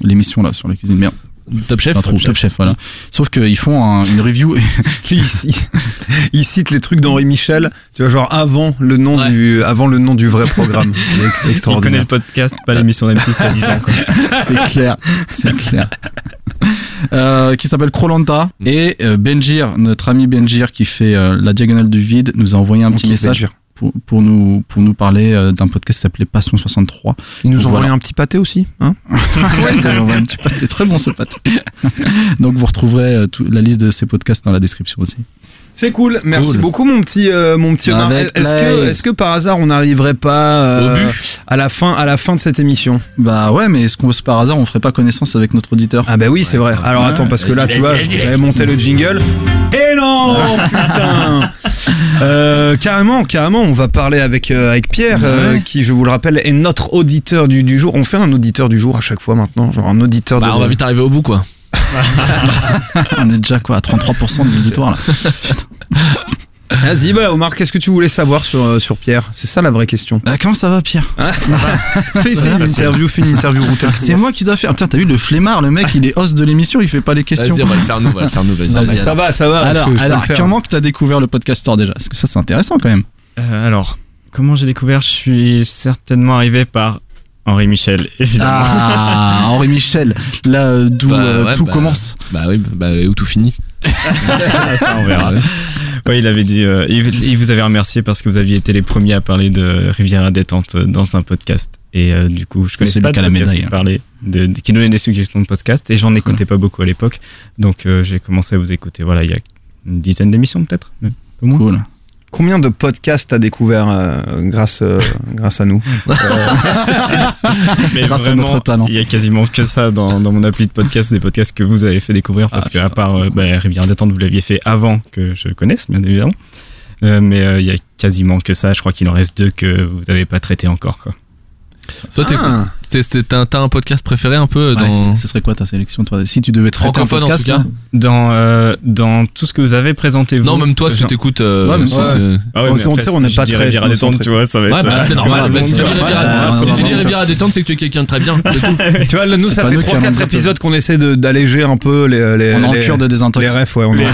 l'émission là sur la cuisine. Merde. Top Chef. Trop, Top Chef, voilà. Sauf qu'ils font un- une review. Ici, il cite les trucs d'Henri Michel, tu vois, genre avant le nom, Ouais. du, avant le nom du vrai programme. C'est ex- Il connaît extraordinaire. le podcast, pas l'émission d'M6 qui a 10 ans. Quoi. c'est clair, c'est clair. Euh, qui s'appelle Krolanta et euh, Benjir, notre ami Benjir qui fait euh, la diagonale du vide, nous a envoyé un On petit message Benjir. Pour, pour nous pour nous parler euh, d'un podcast qui s'appelait Passion 63. Ils nous ont envoyé voilà. un petit pâté aussi. Hein ouais, un petit pâté, très bon ce pâté. Donc vous retrouverez euh, tout- la liste de ces podcasts dans la description aussi. C'est cool, merci Cool. beaucoup mon petit euh, mon petit Est-ce que est-ce que par hasard on n'arriverait pas euh, à la fin à la fin de cette émission? Bah ouais, mais est-ce qu'on par hasard on ferait pas connaissance avec notre auditeur? Ah bah oui, c'est vrai. Alors Ouais, attends parce que là tu vois, j'avais monté le jingle. Et non, putain. Euh, carrément, carrément, on va parler avec euh, avec Pierre euh, Ouais. qui je vous le rappelle est notre auditeur du, du jour. On fait un auditeur du jour à chaque fois maintenant, genre un auditeur Bah, de on va vite arriver au bout, quoi. On est déjà quoi à 33% de l'auditoire là. Vas-y, bah, Omar, qu'est-ce que tu voulais savoir sur, euh, sur Pierre? C'est ça la vraie question. Ah, comment ça va, Pierre? Fais, fais une interview, fais une interview. C'est moi qui dois faire. Putain, t'as vu le flemmard, le mec, il est host de l'émission, il fait pas les questions. Vas-y, on va le faire nous, on va le faire nous, vas-y. Ça va, ça va. Alors, je- je peux alors le faire. comment que t'as découvert le podcaster déjà? Parce que ça, c'est intéressant quand même. Euh, alors, comment j'ai découvert? Je suis certainement arrivé par Henri Michel, évidemment. Ah, Henri Michel, là euh, d'où Bah, euh, ouais, tout bah, commence. Bah oui, bah où tout finit. ça, on verra. Ouais, il avait dit, euh, il, vous avait remercié parce que vous aviez été les premiers à parler de Riviera détente euh, dans un podcast. Et euh, du coup, je connaissais C'est pas de qui a la podcast médaille. qui parlait, de, de- qui donnait des suggestions de podcast. Et j'en écoutais pas beaucoup à l'époque, donc euh, j'ai commencé à vous écouter. Voilà, il y a une dizaine d'émissions peut-être, un peu moins. Cool. Combien de podcasts t'as découvert euh, grâce, euh, grâce à nous Mais Grâce à notre talent. Il y a quasiment que ça dans, dans mon appli de podcast, des podcasts que vous avez fait découvrir, parce Ah, que à putain, part euh, bah, Rivière détente, vous l'aviez fait avant que je connaisse, bien évidemment. Euh, mais euh, il y a quasiment que ça. Je crois qu'il en reste deux que vous n'avez pas traité encore. Quoi. Toi, t'es- Ah. C'est- t'as un podcast préféré un peu Ouais, dans. ce serait quoi ta sélection toi Si tu devais traiter un Francophone, en podcast, tout cas. là Dans, euh, dans tout ce que vous avez présenté, vous. Non, même toi, que genre- t'écoutes. euh, Ouais, si ouais. Ah ouais, On si n'est pas très Riviera détente, concentré. tu vois, ça va être. Ouais, bah euh, c'est normal. Bah, si tu dis si tu ouais, Riviera détente, c'est que tu es quelqu'un de très bien. Tu vois, nous, ça fait nous qui 3-4 avons monté épisodes qu'on essaie d'alléger un peu les, les, On est en les, cure de les désintox. refs, ouais, on est en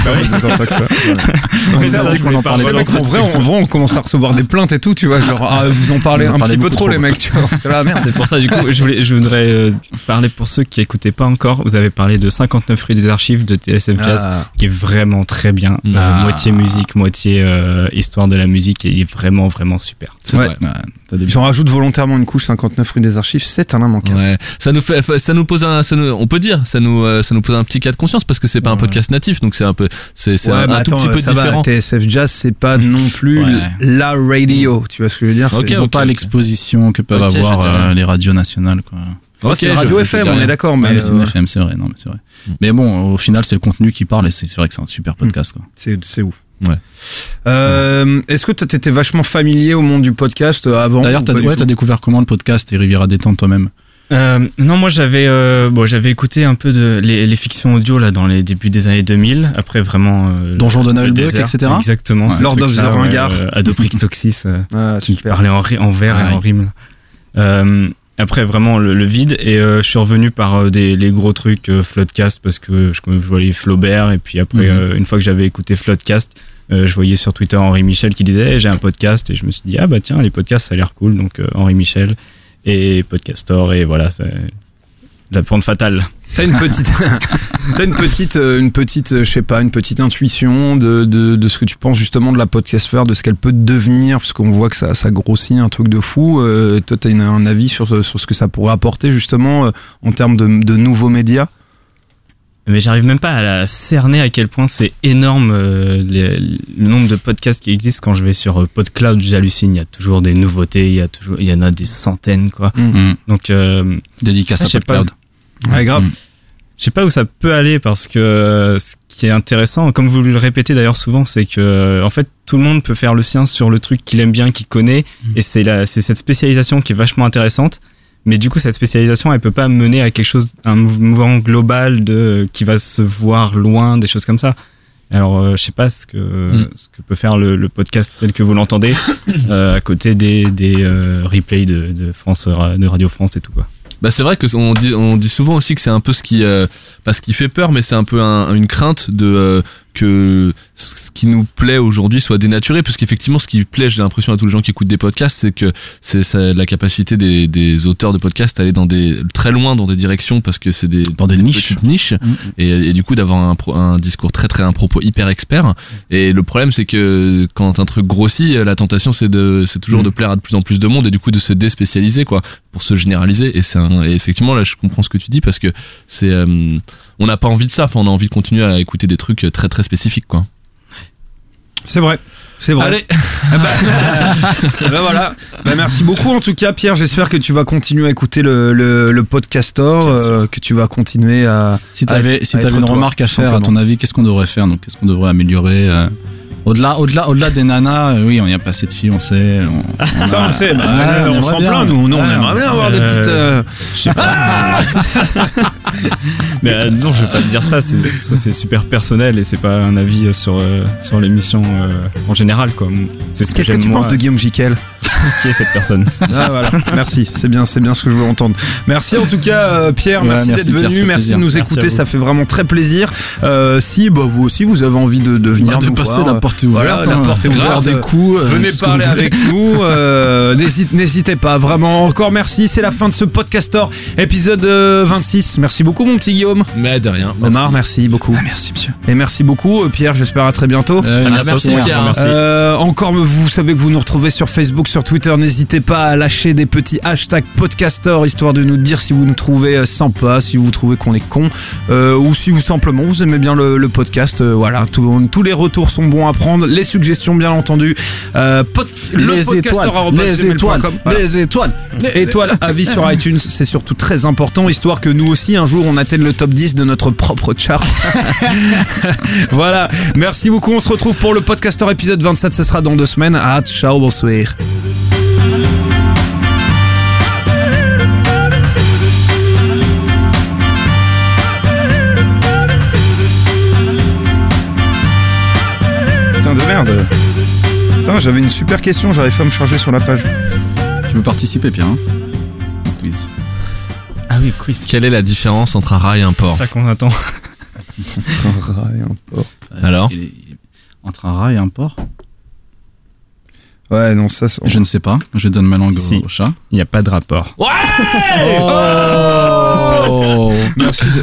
qu'on voulais en vrai on commence à recevoir des plaintes et tout, tu vois, genre, ah, vous en parlez Vous en un parlez petit peu trop, trop. les mecs, tu vois. Ah, merde. C'est pour ça, du coup, je, voulais, je voudrais euh, parler pour ceux qui écoutaient pas encore. Vous avez parlé de 59 rue des archives de TSF Jazz, Ah. qui est vraiment très bien. Euh, Ah. moitié musique, moitié euh, histoire de la musique, et il est vraiment, vraiment super. C'est Ouais. vrai. Ouais, t'as des- J'en rajoute volontairement une couche 59 rue des Archives, c'est un immanquable. Ouais, ça nous fait, ça nous pose un, ça nous- on peut dire, ça nous, euh, ça nous pose un petit cas de conscience parce que c'est pas un podcast natif, donc c'est un peu, c'est, c'est Ouais, un, tout petit peu ça va, différent. TSF Jazz, c'est pas non plus Ouais. la radio, tu vois ce que je veux dire? Ok, c'est- Ils ont ok, pas l'exposition que peuvent avoir euh, les radios nationales. Quoi. Ouais, c'est radio FM, on est d'accord, Ouais, mais mais c'est euh, une FM, c'est vrai. Non, mais c'est vrai. Mm. Mais bon, au final, c'est le contenu qui parle et c'est vrai que c'est un super podcast. Quoi. c'est c'est ouf. Ouais. Euh, Est-ce que toi, t'étais vachement familier au monde du podcast euh, avant D'ailleurs, ouais, tout t'as découvert comment le podcast et Riviera Détente toi-même? Euh, non, moi j'avais euh, bon, j'avais écouté un peu de les, les fictions audio là dans les débuts des années 2000. Après vraiment euh, Donjon de Noël Buck, etc. Exactement. Ouais. Lord of the Ringard. Adoprix Toxis. Ah, qui parlait en, en vers Ah et en oui. rime. Après vraiment le, le vide. Et euh, je suis revenu par euh, des les gros trucs euh, Floodcast parce que je, je voyais Flaubert. Et puis après Mhm. une fois que j'avais écouté Floodcast je voyais sur Twitter Henri Michel qui disait Hey, j'ai un podcast. Et je me suis dit ah bah tiens les podcasts ça a l'air cool. Donc Henri Michel et Podcastor. Et voilà c'est la pente fatale T'as une petite, t'as une petite, euh, une petite, euh, je sais pas, une petite intuition de, de, de ce que tu penses justement de la podcastphère, de ce qu'elle peut devenir, parce qu'on voit que ça, ça grossit un truc de fou. Euh, toi, t'as une- un avis sur, ce- sur ce que ça pourrait apporter justement euh, en termes de, de nouveaux médias? Mais j'arrive même pas à la cerner à quel point c'est énorme euh, les- le nombre de podcasts qui existent quand je vais sur euh, PodCloud j'hallucine il y a toujours des nouveautés il y a toujours il y en a des centaines quoi Mm. donc euh, Dédicace Ah, à sais pas. Ouais, grave. Mm. je sais pas où ça peut aller parce que euh, ce qui est intéressant, comme vous le répétez d'ailleurs souvent, c'est que euh, en fait tout le monde peut faire le sien sur le truc qu'il aime bien, qu'il connaît, et c'est la, c'est cette spécialisation qui est vachement intéressante. Mais du coup, cette spécialisation, elle peut pas mener à quelque chose, un mouvement global de qui va se voir loin, des choses comme ça. Alors, euh, je sais pas ce que Mm. ce que peut faire le, le podcast tel que vous l'entendez euh, à côté des des euh, replays de, de France, euh, de Radio France et tout quoi. Bah c'est vrai que on dit on dit souvent aussi que c'est un peu ce qui euh, pas ce fait peur mais c'est un peu un- une crainte de euh, que ce qui nous plaît aujourd'hui soit dénaturé parce qu'effectivement ce qui plaît j'ai l'impression à tous les gens qui écoutent des podcasts c'est que c'est la capacité des, des auteurs de podcasts à aller dans des très loin dans des directions parce que c'est des Dans des niches. petites niches Mm. et, et du coup d'avoir un, discours très très un propos hyper expert et le problème c'est que quand un truc grossit la tentation c'est de c'est toujours Mm. de plaire à de plus en plus de monde et du coup de se déspécialiser quoi pour se généraliser et c'est effectivement là je comprends ce que tu dis parce que c'est euh, on n'a pas envie de ça enfin, on a envie de continuer à écouter des trucs très très spécifiques quoi C'est vrai. C'est vrai. allez Ah bah, bah voilà. Bah merci beaucoup en tout cas Pierre. J'espère que tu vas continuer à écouter le, le, le sûr. euh, que tu vas continuer à. Si à- t'avais si être une toi, remarque à faire, à ton avis, qu'est-ce qu'on devrait faire Donc, qu'est-ce qu'on devrait améliorer euh, Au-delà, au-delà, au-delà des nanas, euh, oui, on y a pas assez de filles, on sait. On, on Ça on a- sait. Bah, Ouais, on aimerait s'en bien. plaint nous. Nous on Ouais, aimerait bien avoir des Euh, petites. euh, Je sais pas. Mais euh, non, je vais pas te dire ça. C'est ça, c'est super personnel et c'est pas un avis sur euh, sur l'émission euh, en général. Quoi. C'est ce que Qu'est-ce que j'aime tu moi. penses de Guillaume Jiquel? Qui est cette personne Ah voilà, merci, c'est bien, c'est bien ce que je veux entendre. Merci en tout cas euh, Pierre, Ouais, merci, merci, d'être venu, merci plaisir. de nous Merci écouter, ça fait vraiment très plaisir. Euh, si bah, vous aussi vous avez envie de, de venir Bah, de nous passer, voir, la porte est voilà, ouverte. la hein. porte est ouverte. des coups. euh, Venez parler avec nous. euh, n'hésite- N'hésitez pas, vraiment. Encore merci. C'est la fin de ce podcaster, épisode euh, 26. Merci beaucoup, mon petit Guillaume. Mais de rien. Omar, merci beaucoup. Merci, monsieur. Et merci beaucoup, euh, Pierre. J'espère à très bientôt. Euh, merci, Pierre. Merci. Euh, encore, vous savez que vous nous retrouvez sur Facebook, sur Twitter. N'hésitez pas à lâcher des petits hashtags podcaster histoire de nous dire si vous nous trouvez euh, sympa, si vous trouvez qu'on est con, euh, ou si vous simplement vous aimez bien le, le podcast. Euh, voilà, tout- tous les retours sont bons à prendre, les suggestions bien entendu. Euh, pod- le Les podcaster étoiles, les étoiles, Voilà. les étoiles. Étoiles, avis sur iTunes, c'est surtout très important, histoire que nous aussi, un jour, on atteigne le top 10 de notre propre chart. voilà, merci beaucoup, on se retrouve pour le podcaster épisode 27, ce sera dans deux semaines. Ah, ciao, bonsoir. Merde. Putain, j'avais une super question, j'arrive pas à me charger sur la page. Tu veux participer, Pierre hein Au quiz. Ah oui, quiz. Quelle est la différence entre un rat et un C'est porc ça qu'on attend. Un rat et un porc. Ouais, Alors est- Entre un rat et un porc Ouais, non, ça c'est. Je ne sais pas. Je donne ma langue Si. au chat. Il n'y a pas de rapport. Oh Merci de.